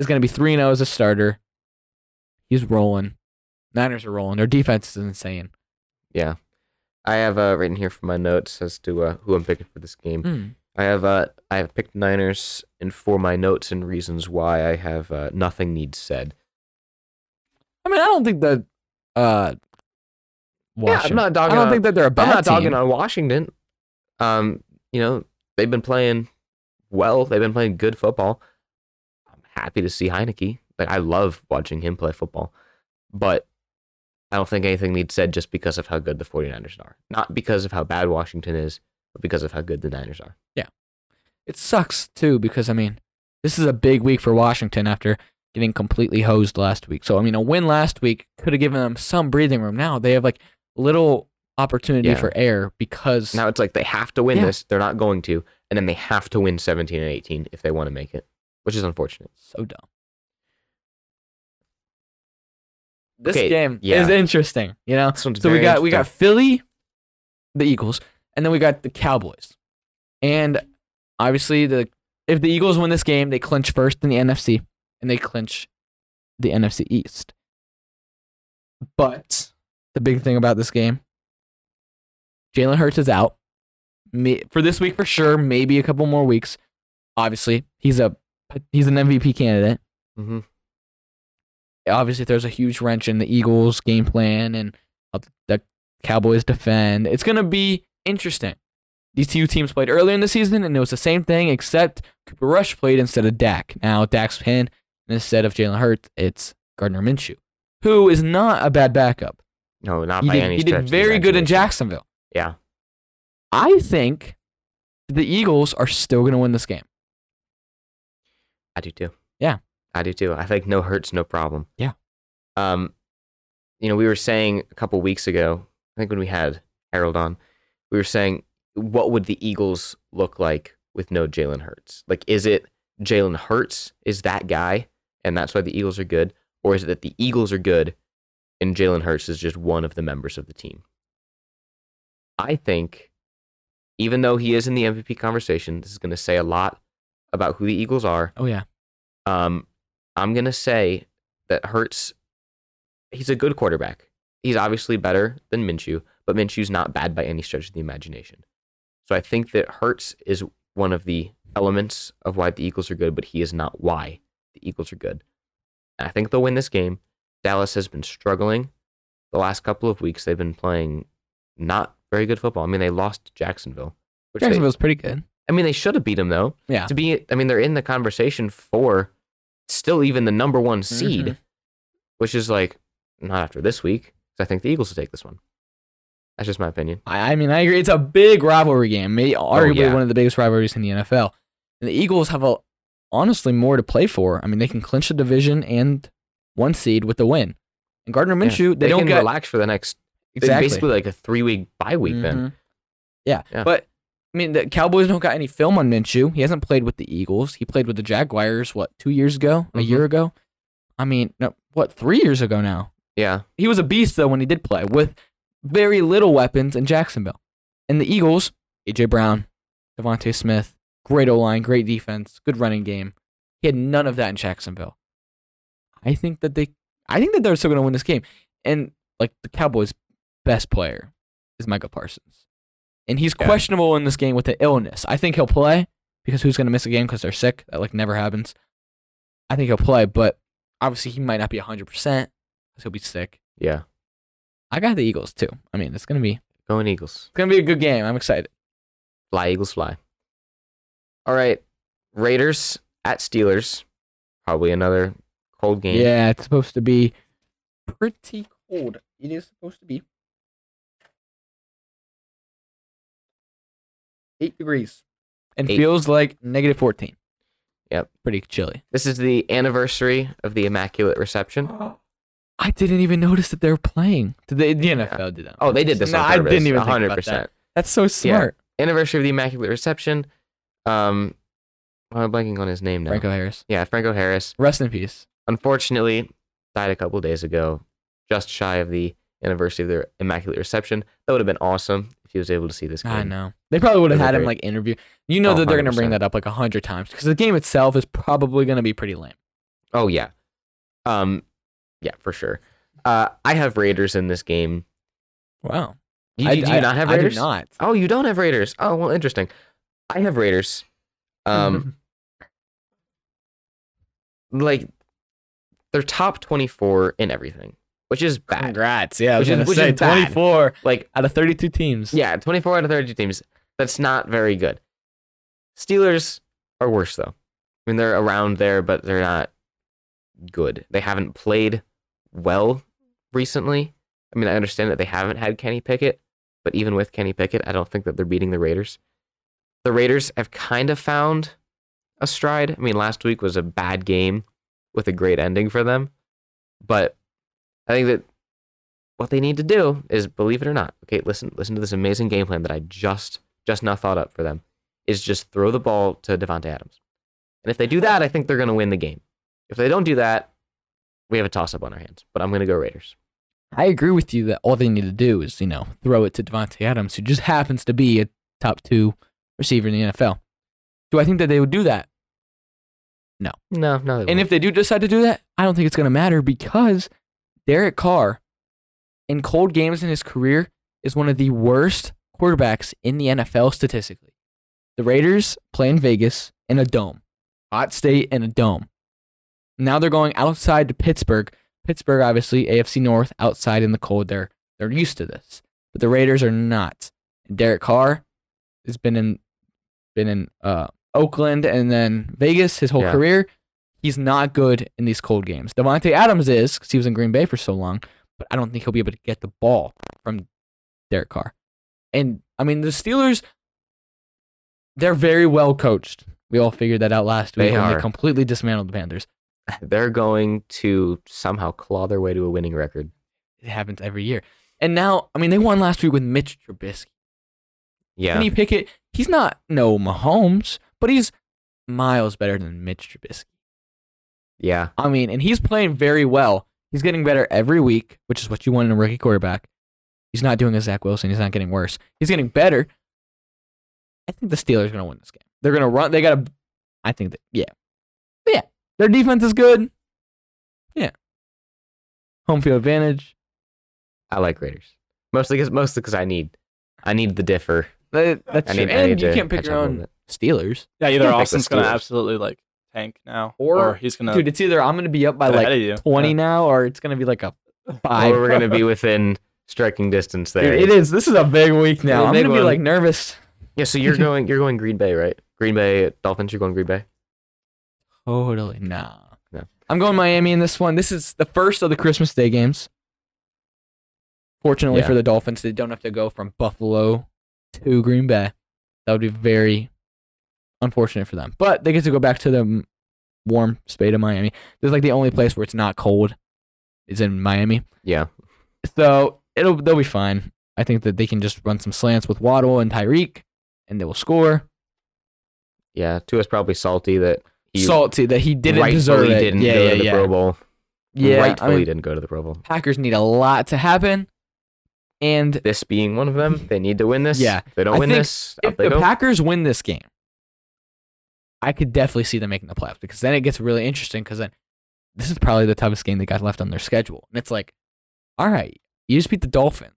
is going to be 3 0 as a starter. He's rolling. Niners are rolling. Their defense is insane. Yeah. I have uh, written here for my notes as to uh, who I'm picking for this game. Mm. I have uh, I have picked Niners, and for my notes and reasons why I have uh, nothing needs said. I mean, I don't think that. Uh, Yeah, I'm not dogging. I don't on, think that they're a bad I'm not team. dogging on Washington. Um, you know they've been playing well. They've been playing good football. I'm happy to see Heinicke. Like I love watching him play football, but I don't think anything needs said just because of how good the 49ers are. Not because of how bad Washington is, but because of how good the Niners are. Yeah. It sucks too because I mean, this is a big week for Washington after getting completely hosed last week. So I mean, a win last week could have given them some breathing room. Now they have like little opportunity Yeah. for air because Now it's like they have to win Yeah. this. They're not going to, and then they have to win 17 and 18 if they want to make it, which is unfortunate. so dumb. This Okay, game yeah. is interesting, you know. So we got we got. Philly, the Eagles, and then we got the Cowboys. And obviously the if the Eagles win this game, they clinch first in the NFC and they clinch the NFC East. But the big thing about this game, Jalen Hurts is out. May, for this week for sure, maybe a couple more weeks. Obviously, he's a he's an MVP candidate Mhm. obviously there's a huge wrench in the Eagles game plan and the Cowboys defend. It's going to be interesting. These two teams played earlier in the season and it was the same thing except Cooper Rush played instead of Dak. Now Dak's pinned and instead of Jalen Hurts, it's Gardner Minshew, who is not a bad backup. No, not He by did, any he stretch. did very good in. Jacksonville. Yeah. I think the Eagles are still going to win this game. I do too. Yeah. I do too. I think no hurts, no problem. Yeah. Um, you know, we were saying a couple weeks ago, I think when we had Harold on, we were saying, what would the Eagles look like with no Jalen Hurts? Like, is it Jalen Hurts is that guy, and that's why the Eagles are good, or is it that the Eagles are good, and Jalen Hurts is just one of the members of the team? I think, even though he is in the MVP conversation, this is going to say a lot about who the Eagles are. Oh yeah. Um, I'm gonna say that Hurts. He's a good quarterback. He's obviously better than Minshew, but Minshew's not bad by any stretch of the imagination. So I think that Hurts is one of the elements of why the Eagles are good, but he is not why the Eagles are good. And I think they'll win this game. Dallas has been struggling the last couple of weeks. They've been playing not very good football. I mean, they lost to Jacksonville. Which they, Jacksonville's pretty good. I mean, they should have beat them though Yeah. to be I mean they're in the conversation for still even the number one seed, Mhm. which is like not after this week. I think the Eagles will take this one. That's just my opinion. I, I mean, I agree. It's a big rivalry game, may, arguably yeah. one of the biggest rivalries in the NFL. And the Eagles have a honestly more to play for. I mean, they can clinch the division and one seed with the win. And Gardner Yeah. Minshew, they, don't can get relax for the next exactly basically like a three week bye week then. Mhm. Yeah. Yeah. but I mean, the Cowboys don't got any film on Minshew. He hasn't played with the Eagles. He played with the Jaguars what two years ago, a Mhm. year ago. I mean, no, what three years ago now? Yeah. he was a beast though when he did play with very little weapons in Jacksonville. And the Eagles, AJ Brown, DeVonta Smith, great O line, great defense, good running game. He had none of that in Jacksonville. I think that they, I think that they're still going to win this game. And like the Cowboys' best player is Micah Parsons, and he's Yeah. questionable in this game with an illness. I think he'll play because who's going to miss a game because they're sick? That like never happens. I think he'll play, but obviously he might not be hundred percent. 'cause he'll be sick. Yeah. I got the Eagles too. I mean, it's gonna be Going Eagles. it's gonna be a good game. I'm excited. Fly, Eagles, fly. All right. Raiders at Steelers. Probably another cold game. Yeah, it's supposed to be pretty cold. It is supposed to be eight degrees and Eight. feels like negative fourteen. Yep. pretty chilly. This is the anniversary of the Immaculate Reception. I didn't even notice that they were playing. Did they, the NFL did that. Oh, they did this No, I didn't even think 100%. about that. That's so smart. Anniversary of the Immaculate Reception. Um, I'm blanking on his name now. Franco Harris. Yeah, Franco Harris. Rest in peace. Unfortunately, died a couple days ago, just shy of the anniversary of their Immaculate Reception. That would have been awesome if he was able to see this game. I know. They probably would have had him like interview. You know Oh, that they're gonna bring that up like a hundred times because the game itself is probably gonna be pretty lame. Oh yeah, um, yeah for sure. Uh, I have Raiders in this game. Wow. You, I, do you I- not have I do Raiders? not. Oh, you don't have Raiders. Oh, well, interesting. I have Raiders. Um, like they're top twenty-four in everything, which is bad. Congrats. Yeah, I was Which is- gonna which say is bad. 24 Like, out of 32 teams. yeah, twenty-four out of thirty teams. That's not very good. Steelers are worse though. I mean, they're around there, but they're not good. They haven't played well recently. I mean, I understand that they haven't had Kenny Pickett, but even with Kenny Pickett, I don't think that they're beating the Raiders. The Raiders have kind of found a stride. I mean, last week was a bad game with a great ending for them, but I think that what they need to do is, believe it or not, okay, listen, listen to this amazing game plan that I just just now thought up for them, is just throw the ball to Davante Adams, and if they do that, I think they're going to win the game. If they don't do that, we have a toss up on our hands. But I'm going to go Raiders. I agree with you that all they need to do is, you know, throw it to Davante Adams, who just happens to be a top two receiver in the NFL. Do I think that they would do that? No, no. They And if they do decide to do that, I don't think it's going to matter because Derek Carr, in cold games in his career, is one of the worst quarterbacks in the NFL statistically. The Raiders play in Vegas in a dome, hot state in a dome. Now they're going outside to Pittsburgh. Pittsburgh, obviously, AFC North, outside in the cold. They're they're used to this, but the Raiders are not. And Derek Carr has been in been in uh, Oakland and then Vegas his whole Yeah. career. He's not good in these cold games. Davante Adams is because he was in Green Bay for so long, but I don't think he'll be able to get the ball from Derek Carr. And I mean, the Steelers, they're very well coached. We all figured that out last week They when are. they completely dismantled the Panthers. they're going to somehow claw their way to a winning record. It happens every year. And now, I mean, they won last week with Mitch Trubisky. Yeah, Kenny Pickett, he's not no Mahomes, but he's miles better than Mitch Trubisky. yeah, I mean, and he's playing very well. He's getting better every week, which is what you want in a rookie quarterback. He's not doing a Zach Wilson. He's not getting worse. He's getting better. I think the Steelers are going to win this game. They're going to run. They got to. I think that, yeah. But yeah. Their defense is good. Yeah. Home field advantage. I like Raiders mostly because mostly because I need I need the differ. That, that's I true. need, I And need you to can't pick catch your up a own bit. Steelers. Yeah, either Can't pick the Austin's gonna Steelers. absolutely like tank now, Or- or, he's gonna Dude, it's either I'm going to be up by get ahead like of you. 20 Yeah. now or it's going to be like a five. Or we're gonna be within striking distance there. Dude, it is. This is a big week now. It's a I'm big going to be one. like nervous. Yeah, so you're going you're going Green Bay, right? Green Bay Dolphins. You're going Green Bay. Totally. Nah. No. I'm going Miami in this one. This is the first of the Christmas Day games. Fortunately Yeah. for the Dolphins, they don't have to go from Buffalo to Green Bay. That would be very unfortunate for them. But they get to go back to the warm state of Miami. This is like the only place where it's not cold is in Miami. Yeah, So it'll they'll be fine. I think that they can just run some slants with Waddle and Tyreek, and they will score. yeah. Tua's probably salty that he Salty that he didn't deserve it. didn't yeah, go yeah, to the yeah. Pro Bowl. Yeah, rightfully I mean, didn't go to the Pro Bowl. Packers need a lot to happen, and This being one of them, they need to win this. Yeah. if they don't I win this, if the go. Packers win this game, I could definitely see them making the playoffs because then it gets really interesting. Because then this is probably the toughest game they got left on their schedule, and it's like, all right, you just beat the Dolphins.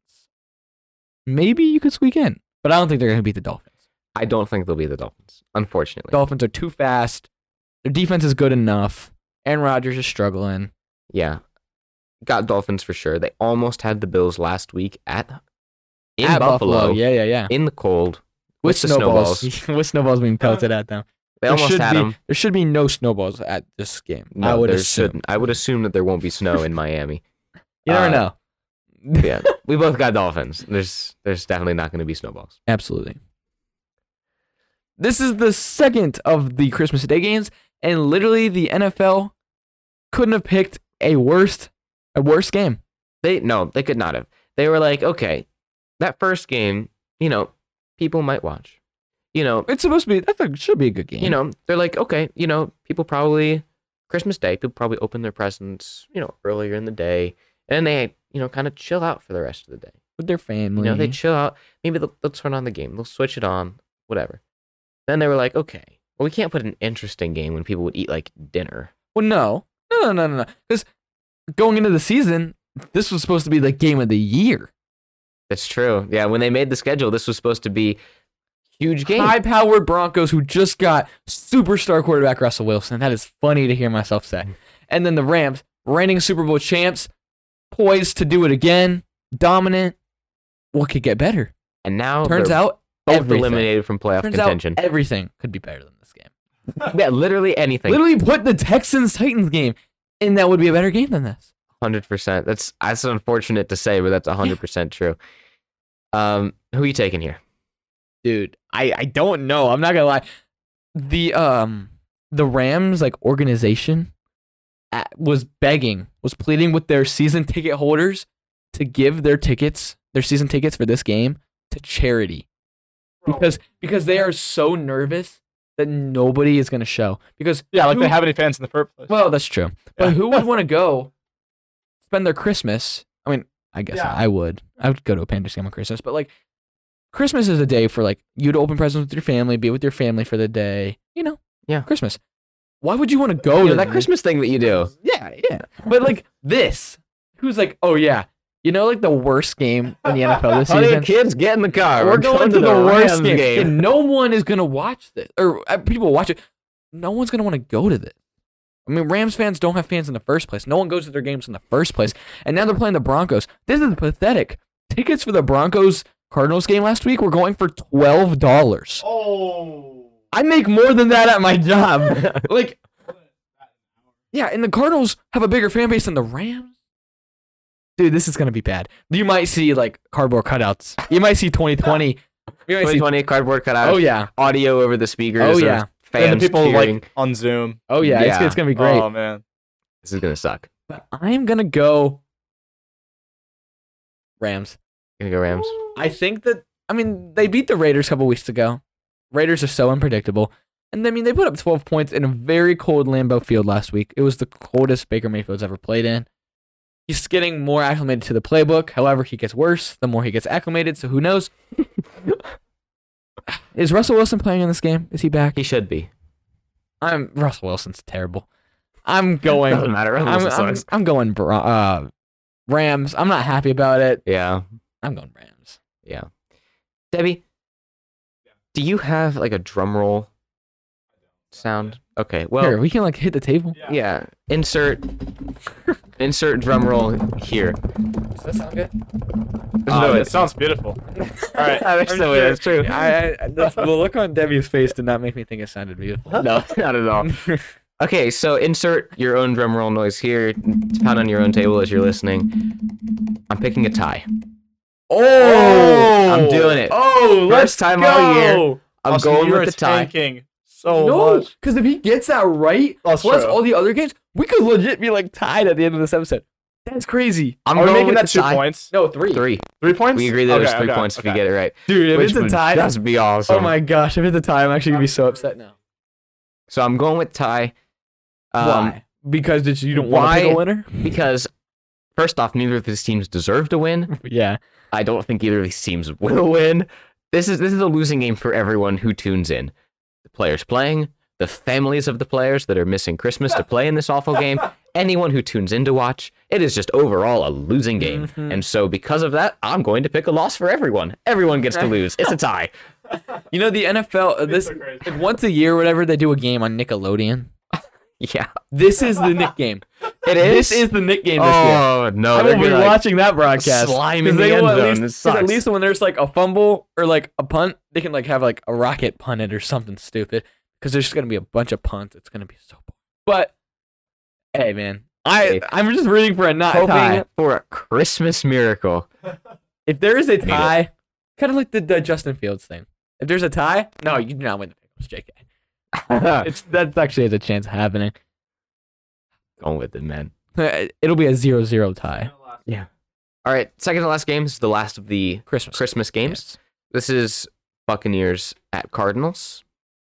Maybe you could squeak in, but I don't think they're going to beat the Dolphins. I don't think they'll be the Dolphins, unfortunately. Dolphins are too fast. Their defense is good enough. Aaron Rodgers is struggling. yeah, got Dolphins for sure. They almost had the Bills last week at in At Buffalo, Yeah, yeah, yeah. in the cold With, the snowballs. with snowballs being pelted at them. They There almost had be, them. There should be no snowballs at this game. No, I would there assume. shouldn't. I would assume that there won't be snow in Miami. You never Uh, know. yeah, we both got Dolphins. There's there's definitely not going to be snowballs. Absolutely. This is the second of the Christmas Day games, and literally the NFL couldn't have picked a worst a worse game. They no, they could not have. They were like, okay, that first game, you know, people might watch. You know, It's supposed to be that should be a good game. you know, they're like, okay, you know, people probably Christmas Day, people probably open their presents, you know, earlier in the day, and they, you know, kind of chill out for the rest of the day. with their family. You know, they chill out. Maybe they'll, they'll turn on the game. They'll switch it on, whatever. Then they were like, okay, well, we can't put an interesting game when people would eat like dinner. well, no, no, no, no, no, no. Because going into the season, this was supposed to be the game of the year. That's true. Yeah, when they made the schedule, this was supposed to be huge game. High-powered Broncos who just got superstar quarterback Russell Wilson. That is funny to hear myself say. Mm-hmm. And then the Rams, reigning Super Bowl champs, poised to do it again, dominant. What could get better? And now Turns out both everything. eliminated from playoff Turns contention. out everything could be better than this game. yeah, literally anything. Literally put the Texans Titans game, and that would be a better game than this. Hundred percent. That's that's unfortunate to say, but that's hundred percent true. Um, who are you taking here? dude i i don't know i'm not gonna lie the um the rams like organization uh, was begging was pleading with their season ticket holders to give their tickets their season tickets for this game to charity because because they are so nervous that nobody is gonna show because Yeah, like who- they have any fans in the first place. well that's true but Yeah. who would want to go spend their christmas i mean i guess Yeah. i would i would go to a panthers game on christmas but like christmas is a day for like you to open presents with your family be with your family for the day you know Yeah. christmas why would you want to go to that this? Christmas thing that you do. yeah yeah but like this who's like oh yeah you know like the worst game in the nfl this Honey, season kids, get in the car. we're going to the, worst Rams game. And no one is gonna watch this, or uh, people watch it. No one's gonna want to go to this. I mean, Rams fans don't have fans in the first place. No one goes to their games in the first place, and now they're playing the Broncos. This is pathetic. Tickets for the Broncos Cardinals game last week were going for twelve dollars. oh. I make more than that at my job. like, yeah, and the Cardinals have a bigger fan base than the Rams. Dude, this is gonna be bad. You might see like cardboard cutouts. You might see 2020. You might see 2020 cardboard cutout. Oh yeah. audio over the speakers. Oh, yeah. And the people cheering. like on Zoom. Oh yeah, It's, it's gonna be great. Oh man. This is gonna suck. But I'm gonna go Rams. Gonna go Rams. I think that I mean they beat the Raiders a couple weeks ago. Raiders are so unpredictable. And I mean they put up 12 points in a very cold Lambeau Field last week. It was the coldest Baker Mayfield's ever played in. He's getting more acclimated to the playbook. However, he gets worse the more he gets acclimated, so who knows? Is Russell Wilson playing in this game? Is he back? He should be. I'm Russell Wilson's terrible. I'm going Doesn't matter. I'm, I'm. I'm going uh, Rams. I'm not happy about it. Yeah, I'm going Rams. yeah. Debbie, do you have like a drum roll sound? Okay. Well, Here, we can like hit the table. yeah. Insert. insert drum roll here. Does that sound good? Oh, do it it. sounds beautiful. All right. That's the way. That's true. I, I the, the look on Debbie's face did not make me think it sounded beautiful. no, not at all. Okay, so insert your own drum roll noise here. Pound on your own table as you're listening. I'm picking a tie. Oh, oh! I'm doing it. Oh, First time all year. I'm Austin, going with the tie. tanking so no, much. because if he gets that right, That's plus true. all the other games, we could legit be like tied at the end of this episode. That's crazy. I'm Are we going making with that the two tie. points? No, three. Three. Three points? We agree that okay, there's three okay, points if okay. you get it right. Dude, if Which it's a would tie, just be awesome. oh my gosh, if it's a tie, I'm actually gonna be so upset now. So I'm going with tie. Um, Why? Because it's, you don't want to why- pick a winner? Because first off, neither of these teams deserve to win. Yeah. I don't think either of these teams will win. This is this is a losing game for everyone who tunes in. The players playing, the families of the players that are missing Christmas to play in this awful game, anyone who tunes in to watch. It is just overall a losing game. Mhm. And so because of that, I'm going to pick a loss for everyone. Everyone gets to lose. It's a tie. You know the NFL uh, this so once a year whatever they do a game on Nickelodeon. Yeah. This is the Nick game. It is. This is the Nick game this year. Oh no! I will be gonna, like, watching that broadcast. slime 'Cause the they end will at zone. least- It 'cause sucks. At least when there's like a fumble or like a punt, they can like have like a rocket punt it or something stupid. Because there's just gonna be a bunch of punts. It's gonna be so. But hey, man, I Hey. I'm just rooting for a not hoping tie. for a Christmas miracle. If there is a it. tie, kind of like the, the Justin Fields thing. If there's a tie, no, you do not win the pickles, JK. It's that's actually has a chance of happening. Going with it, man. It'll be a 0-0 tie. Yeah. All right, second to last game. Is the last of the Christmas. Christmas games. Yes. This is Buccaneers at Cardinals.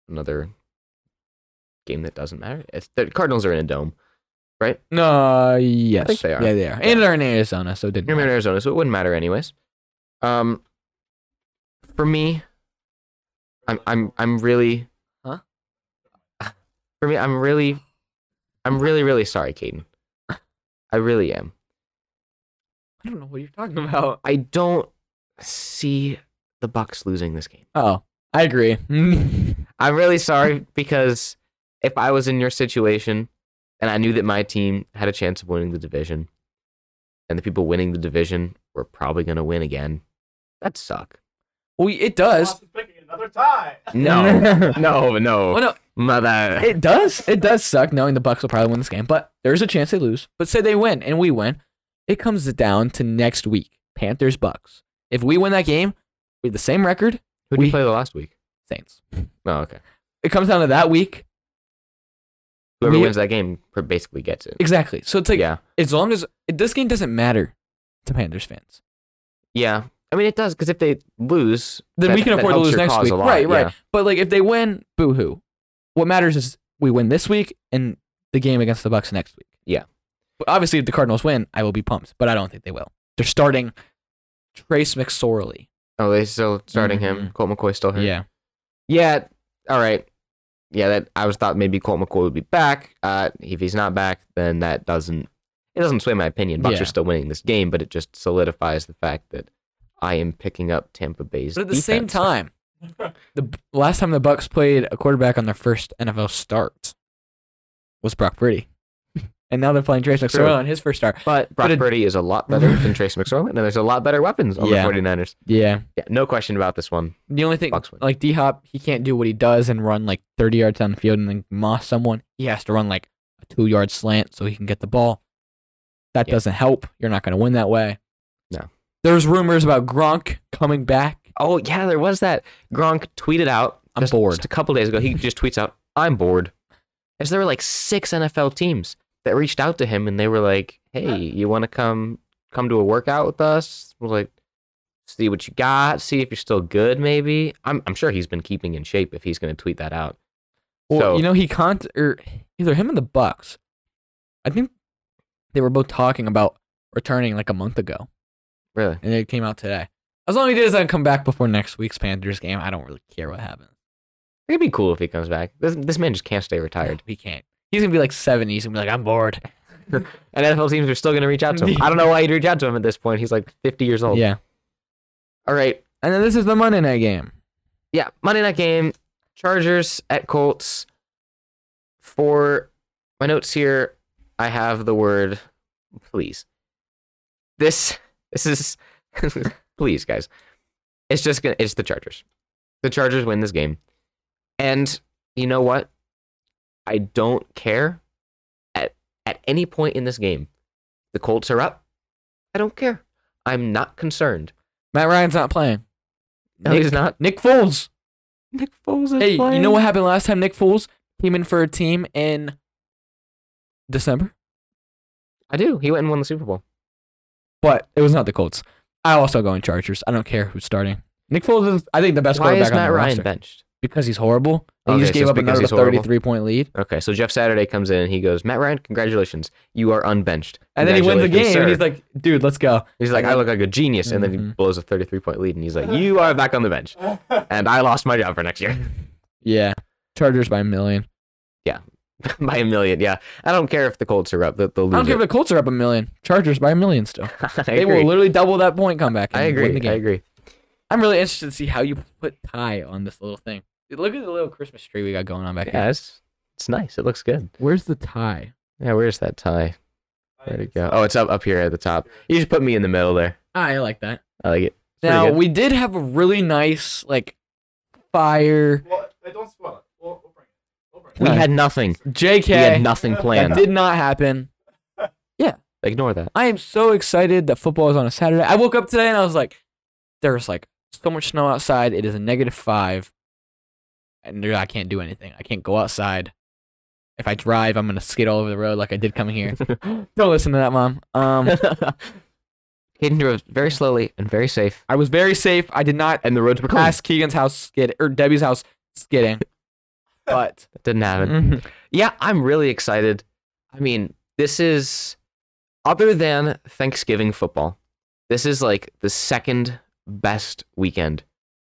Another game that doesn't matter. It's, the Cardinals are in a dome. Right? No, yes. they are. Yeah, they are. And they're in Arizona, so it didn't You're in. Arizona, so it wouldn't matter anyways. Um, for me, I'm I'm I'm really, Huh? For me, I'm really, I'm really really sorry, Caden. I really am. I don't know what you're talking about. I don't see the Bucks losing this game. Oh, I agree. I'm really sorry because if I was in your situation and I knew that my team had a chance of winning the division, and the people winning the division were probably going to win again, that'd suck. well, it does. Picking another tie. No, no, no. Well, no, Mother. it does. It does suck knowing the Bucks will probably win this game, but there's a chance they lose. But say they win and we win, it comes down to next week: Panthers Bucks. If we win that game, we have the same record. Who did we- you play the last week? Saints. Oh, okay. It comes down to that week. Whoever We- wins that game basically gets it. Exactly. So it's like yeah, as long as this game doesn't matter to Panthers fans, yeah. I mean, it does because if they lose, then that- we can afford to lose next week. lot, Right, right. yeah. But like if they win, boo hoo. What matters is we win this week and the game against the Bucks next week. Yeah. But obviously, if the Cardinals win, I will be pumped, but I don't think they will. They're starting Trace McSorley. Oh, they still starting him. Mhm. Colt McCoy still here. Yeah. Yeah. All right. Yeah, that I was thought maybe Colt McCoy would be back. Uh, if he's not back, then that doesn't it doesn't sway my opinion. Bucks Yeah. are still winning this game, but it just solidifies the fact that I am picking up Tampa Bay's. But at the same time, the last time the Bucks played a quarterback on their first NFL start was Brock Purdy. and now they're playing Trace True. McSorley on his first start. but Brock but it- Purdy is a lot better than Trace McSorley, and there's a lot better weapons on Yeah. the 49ers. Yeah. Yeah, no question about this one. The only thing, like D Hop, he can't do what he does and run like 30 yards down the field and then moss someone. He has to run like a two yard slant so he can get the ball. That Yeah. doesn't help. You're not going to win that way. There's rumors about Gronk coming back. Oh yeah, there was that. Gronk tweeted out. I'm just, bored. Just a couple days ago, he just tweets out, "I'm bored." As there were like six NFL teams that reached out to him, and they were like, "Hey, you want to come come to a workout with us?" We're like, "See what you got. See if you're still good. Maybe." I'm I'm sure he's been keeping in shape if he's going to tweet that out. Well, So- you know, he con or er, either him and the Bucks. I think they were both talking about returning like a month ago, Really? and it came out today. As long as he doesn't come back before next week's Panthers game, I don't really care what happens. It'd be cool if he comes back. This this man just can't stay retired. He can't. He's gonna be like seventy. He's gonna be like, I'm bored. And NFL teams are still going to reach out to him. I don't know why he'd reach out to him at this point. He's like 50 years old. Yeah. All right. And then this is the Monday night game. yeah, Monday night game, Chargers at Colts. For my notes here, I have the word please. This this is please guys. It's just gonna it's the Chargers. The Chargers win this game. And you know what? I don't care at at any point in this game. The Colts are up. I don't care. I'm not concerned. Matt Ryan's not playing. No, Nick, he's not. Nick Foles. Nick Foles is Hey, you know what happened last time Nick Foles came in for a team in December? I do. He went and won the Super Bowl. But it was not the Colts. I also go in Chargers. I don't care who's starting. Nick Foles is, I think, the best Why quarterback is Matt on the Ryan roster benched? because he's horrible. And Okay, he just so gave it's up because another he's horrible? 33 point lead. Okay, so Jeff Saturday comes in and he goes, Matt Ryan, congratulations. You are unbenched. And then he wins the game, Congratulations, and he's like, dude, let's go. he's like, I look like a genius. And then he Mhm. blows a 33 point lead and he's like, You are back on the bench. And I lost my job for next year Yeah. Chargers by a million. by a million. Yeah. I don't care if the Colts are up. They'll, they'll I don't lose. care if the Colts are up a million. Chargers by a million still. They agree. will literally double that point comeback. And I Win agree. the game. I agree. I'm really interested to see how you put tie on this little thing. Look at the little Christmas tree we got going on back Yeah, here. it's, it's nice. It looks good. Where's the tie? Yeah, where's that tie? There you go. Oh, it's up up here at the top. You just put me in the middle there. Ah, I like that. I like it. It's Now we did have a really nice like fire. Well, don't spoil it. We'll, we'll bring it. We'll bring we had nothing. JK. We had nothing planned. that did not happen. Yeah. Ignore that. I am so excited that football is on a Saturday. I woke up today and I was like, there's like so much snow outside. It is a negative five. And I can't do anything. I can't go outside. If I drive, I'm gonna skid all over the road like I did coming here. Don't listen to that, mom. Um, Hayden drove very slowly and very safe, I was very safe. I did not and the roads were clean. pass Keegan's house skid or Debbie's house skidding. But didn't happen. Mm-hmm. Yeah, I'm really excited. I mean, this is other than Thanksgiving football. This is like the second best weekend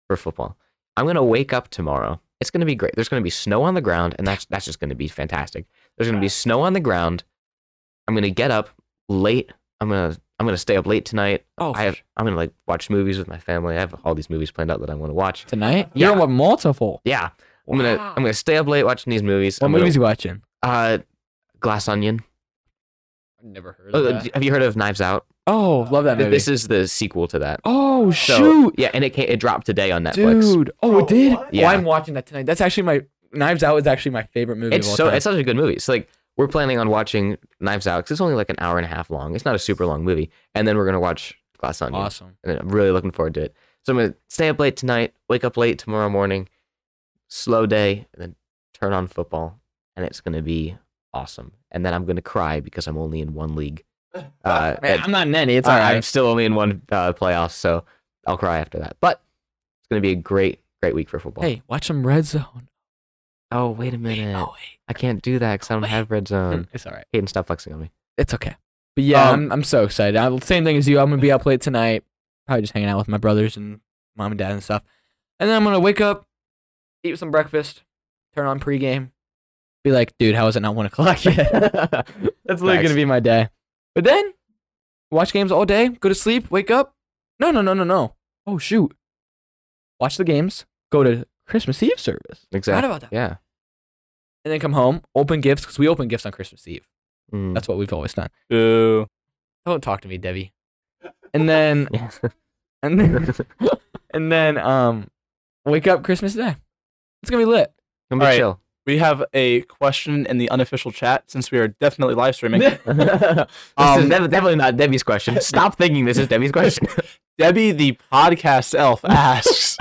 for football. I'm gonna wake up tomorrow. It's gonna be great. There's gonna be snow on the ground, and that's that's just gonna be fantastic. There's gonna be snow on the ground. I'm gonna get up late. I'm gonna I'm gonna stay up late tonight. oh, I have I'm gonna like watch movies with my family. I have all these movies planned out that I want to watch. tonight. Yeah. You're on multiple. Yeah, I'm gonna Wow. I'm gonna stay up late watching these movies. What I'm gonna- movies you watching? Uh, Glass Onion. I've never heard Uh, have you heard of Knives Out? Oh, love that movie. This is the sequel to that. oh So, shoot, Yeah, and it came, it dropped today on Netflix. dude. Oh, it did. Yeah. Oh, I'm watching that tonight. That's actually my Knives Out is actually my favorite movie. It's of all so time. it's such a good movie. It's like we're planning on watching Knives Out because it's only like an hour and a half long. It's not a super long movie, and then we're gonna watch Glass Onion. awesome. And I'm really looking forward to it. So I'm gonna stay up late tonight, wake up late tomorrow morning, slow day, and then turn on football, and it's gonna be awesome. And then I'm gonna cry because I'm only in one league. Uh, Man, at- I'm not in any. It's all right. I'm still only in one uh, playoff, so I'll cry after that. But it's gonna be a great, great week for football. Hey, watch some Red Zone. oh wait a minute, Oh wait. I can't do that because I don't wait. have red zone. It's all right. Hayden, stop flexing on me. It's okay. But yeah, Um, I'm I'm so excited. I, same thing as you. I'm gonna be up late tonight. Probably just hanging out with my brothers and mom and dad and stuff. And then I'm gonna wake up, eat some breakfast, turn on pregame, be like, dude, how is it not one o'clock yet? That's literally Facts. gonna be my day. But then watch games all day, go to sleep, wake up. No, no, no, no, no. Oh shoot. Watch the games, go to Christmas Eve service. Exactly. about that. Yeah. And then come home, open gifts, because we open gifts on Christmas Eve. Mm. That's what we've always done. Boo. Don't talk to me, Debbie. And then and then and then um wake up Christmas Day. It's gonna be lit. Come be All right. chill. We have a question in the unofficial chat since we are definitely live streaming. this is Um, definitely not Debbie's question. Stop thinking this is Debbie's question. Debbie, the podcast elf, asks,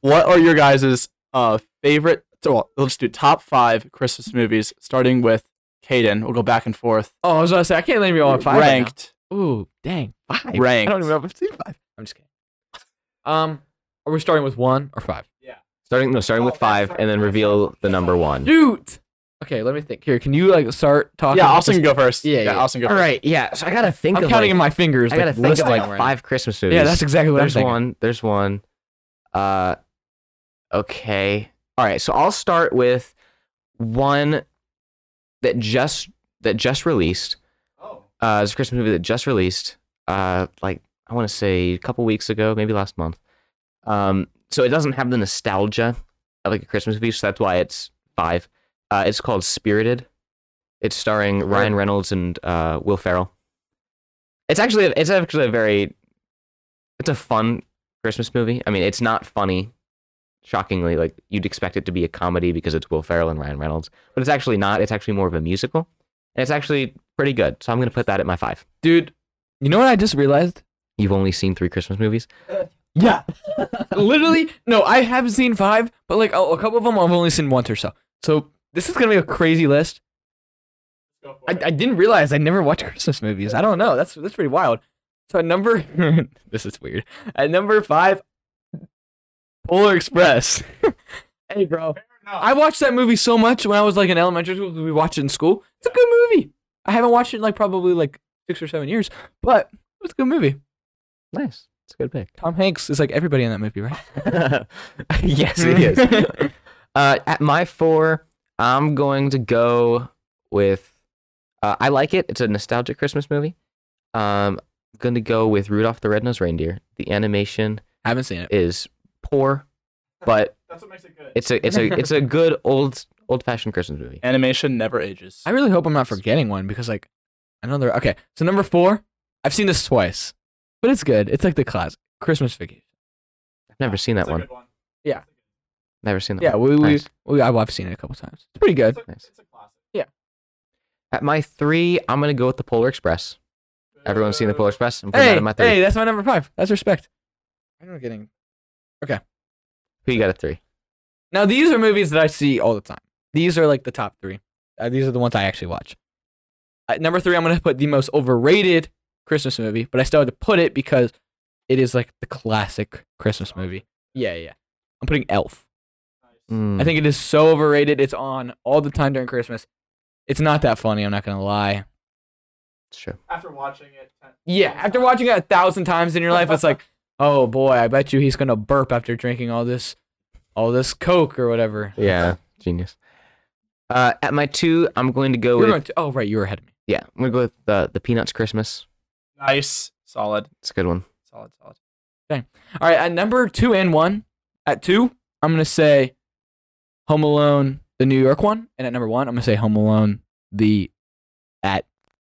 "What are your guys' uh, favorite? So well, let's do top five Christmas movies, starting with Caden. We'll go back and forth. Oh, I was gonna say I can't name you all five. right ranked, Ooh, dang. Five. ranked. I don't even know if I've seen five. I'm just kidding. Um are we starting with one or five? Starting no, starting with five, and then reveal the number one. Shoot. Okay, let me think. Here, can you like start talking? Yeah, Austin can go first. Yeah, yeah. Austin go All first. right. Yeah. So I gotta think I'm of counting like, in my fingers. I gotta like, think of like right five Christmas movies. Yeah, that's exactly what there's I'm thinking. one. There's one. Uh, okay. All right. So I'll start with one that just that just released. Oh. Uh, it's a Christmas movie that just released. Uh, like I want to say a couple weeks ago, maybe last month. Um, so it doesn't have the nostalgia of like a Christmas movie, so that's why it's five. Uh, it's called Spirited. It's starring Ryan Reynolds and uh, Will Ferrell. It's actually it's actually a very it's a fun Christmas movie. I mean, it's not funny. Shockingly, like you'd expect it to be a comedy because it's Will Ferrell and Ryan Reynolds, but it's actually not. It's actually more of a musical, and it's actually pretty good. So I'm gonna put that at my five. Dude, you know what I just realized? You've only seen three Christmas movies. Yeah. Literally, no, I have seen five, but like a, a couple of them I've only seen once or so. So this is gonna be a crazy list. I, I didn't realize I never watched Christmas movies. I don't know. That's that's pretty wild. So at number this is weird. At number five, Polar Express. hey, bro. I watched that movie so much when I was like in elementary school. We watched it in school. It's a good movie. I haven't watched it in like probably like six or seven years, but it's a good movie. Nice. It's a good pick. Tom Hanks is like everybody in that movie, right? yes, it is. uh, at my four, I'm going to go with. Uh, I like it. It's a nostalgic Christmas movie. Um, I'm going to go with Rudolph the Red-Nosed Reindeer. The animation I haven't seen it. is poor, but That's what makes it good. it's a it's a it's a good old old fashioned Christmas movie. Animation never ages. I really hope I'm not forgetting one because like I know they're okay. So number four, I've seen this twice, but it's good. It's like the classic Christmas Vacation. I've never seen that one. Yeah. Never seen that Yeah, one. we, Nice. we, we I've seen it a couple times. It's pretty good. Nice. It's a classic. Yeah. At my three, I'm gonna go with the Polar Express. Everyone's seen the Polar Express? I'm putting that Hey, my three. hey, that's my number five. That's respect. I'm not getting. Who you got at three? Now these are movies that I see all the time. These are like the top three. Uh, these are the ones I actually watch. At number three, I'm gonna put the most overrated Christmas movie, but I still had to put it because it is like the classic Christmas movie. Yeah, yeah. I'm putting Elf. Mm, I think it is so overrated. It's on all the time during Christmas. It's not that funny. I'm not gonna lie. it's true. After watching it. Yeah, after watching it a thousand times in your life, it's like, oh boy, I bet you he's gonna burp after drinking all this, all this Coke or whatever. Yeah, genius. Uh, at my two, I'm going to go You're with going to, oh right, you were ahead of me. yeah. I'm gonna go with the the Peanuts Christmas. Nice. Solid. It's a good one. Solid. Solid. Dang. All right, at number two and one, at two, I'm gonna say Home Alone, the New York one, and at number one, I'm gonna say Home Alone, the at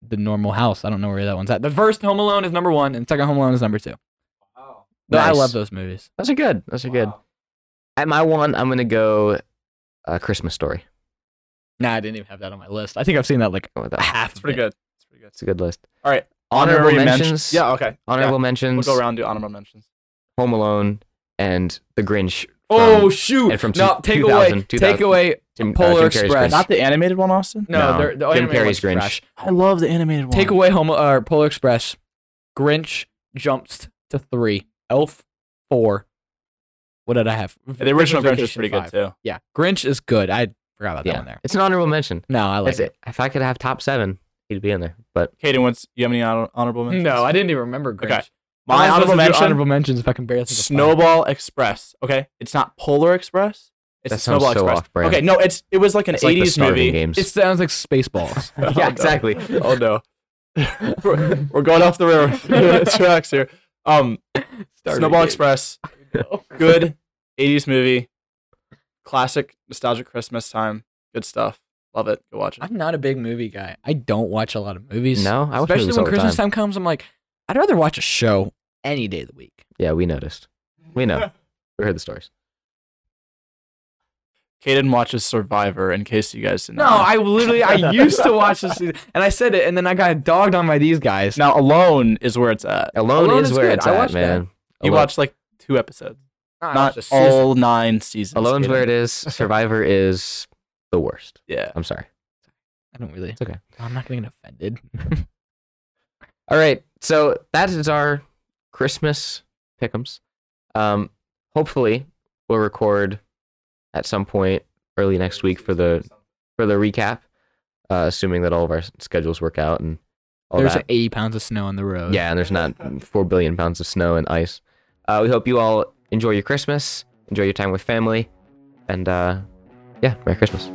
the normal house. I don't know where that one's at. The first Home Alone is number one, and the second Home Alone is number two. Wow. Though I love those movies. Those are good. Those are good. At my one, I'm gonna go uh, Christmas Story. Nah, I didn't even have that on my list. I think I've seen that like Go with that. half. It's pretty of it. good. It's pretty good. It's a good list. All right. Honorable Honorary mentions. Yeah. Okay. Honorable Yeah. mentions. We'll go around and do honorable mentions. Home Alone and The Grinch. Oh shoot! and from no, two- take 2000, away, 2000. take away Jim, uh, Polar Jim Carrey's Express. Grinch. Not the animated one, Austin. No, No, they're, the Jim animated Carrey's Grinch. trash. I love the animated one. Take away Home uh, Polar Express. Grinch jumps to three. Elf four. What did I have? The original Grinch is Vacation, pretty good too. Yeah, Grinch is good. I forgot about that one there. it's an honorable mention. No, I like That's it. it. If I could have top seven, he'd be in there. But Kaden, what's you have any honor- honorable mentions? No, I didn't even remember Grinch. Okay. How My honorable to mention: honorable mentions if I can barely think of five? Snowball Express. Okay, it's not Polar Express. It's That sounds Snowball so Express. off-brand. Okay, no, it's it was like an it's like the '80s starving movie. games. It sounds like Spaceballs. Oh, yeah, no. exactly. Oh no, we're, we're going off the railroad tracks here. Um, Starving Snowball games. Express, good '80s movie, classic nostalgic Christmas time. Good stuff. Love it. Go watch it. I'm not a big movie guy. I don't watch a lot of movies. No, I watch especially movies when all the Christmas time. time comes. I'm like, I'd rather watch a show any day of the week. yeah, we noticed. We know. we heard the stories. Kaden watches Survivor. In case you guys didn't No, know. I literally I used to watch this, season, and I said it, and then I got dogged on by these guys. now Alone is where it's at. Alone, Alone is is where good. it's I at, watched that. You Alone, watched like two episodes, I watched not a season. all nine seasons. Alone's Kaden. where it is. Survivor is the worst. Yeah. I'm sorry. I don't really. It's okay. I'm not gonna get offended. All right. So that is our Christmas pick 'ems. Um, hopefully we'll record at some point early next week for the for the recap, uh, assuming that all of our schedules work out and all There's that. 80 pounds of snow on the road. Yeah, and there's not four billion pounds of snow and ice. Uh, we hope you all enjoy your Christmas, enjoy your time with family, and uh, yeah, Merry Christmas.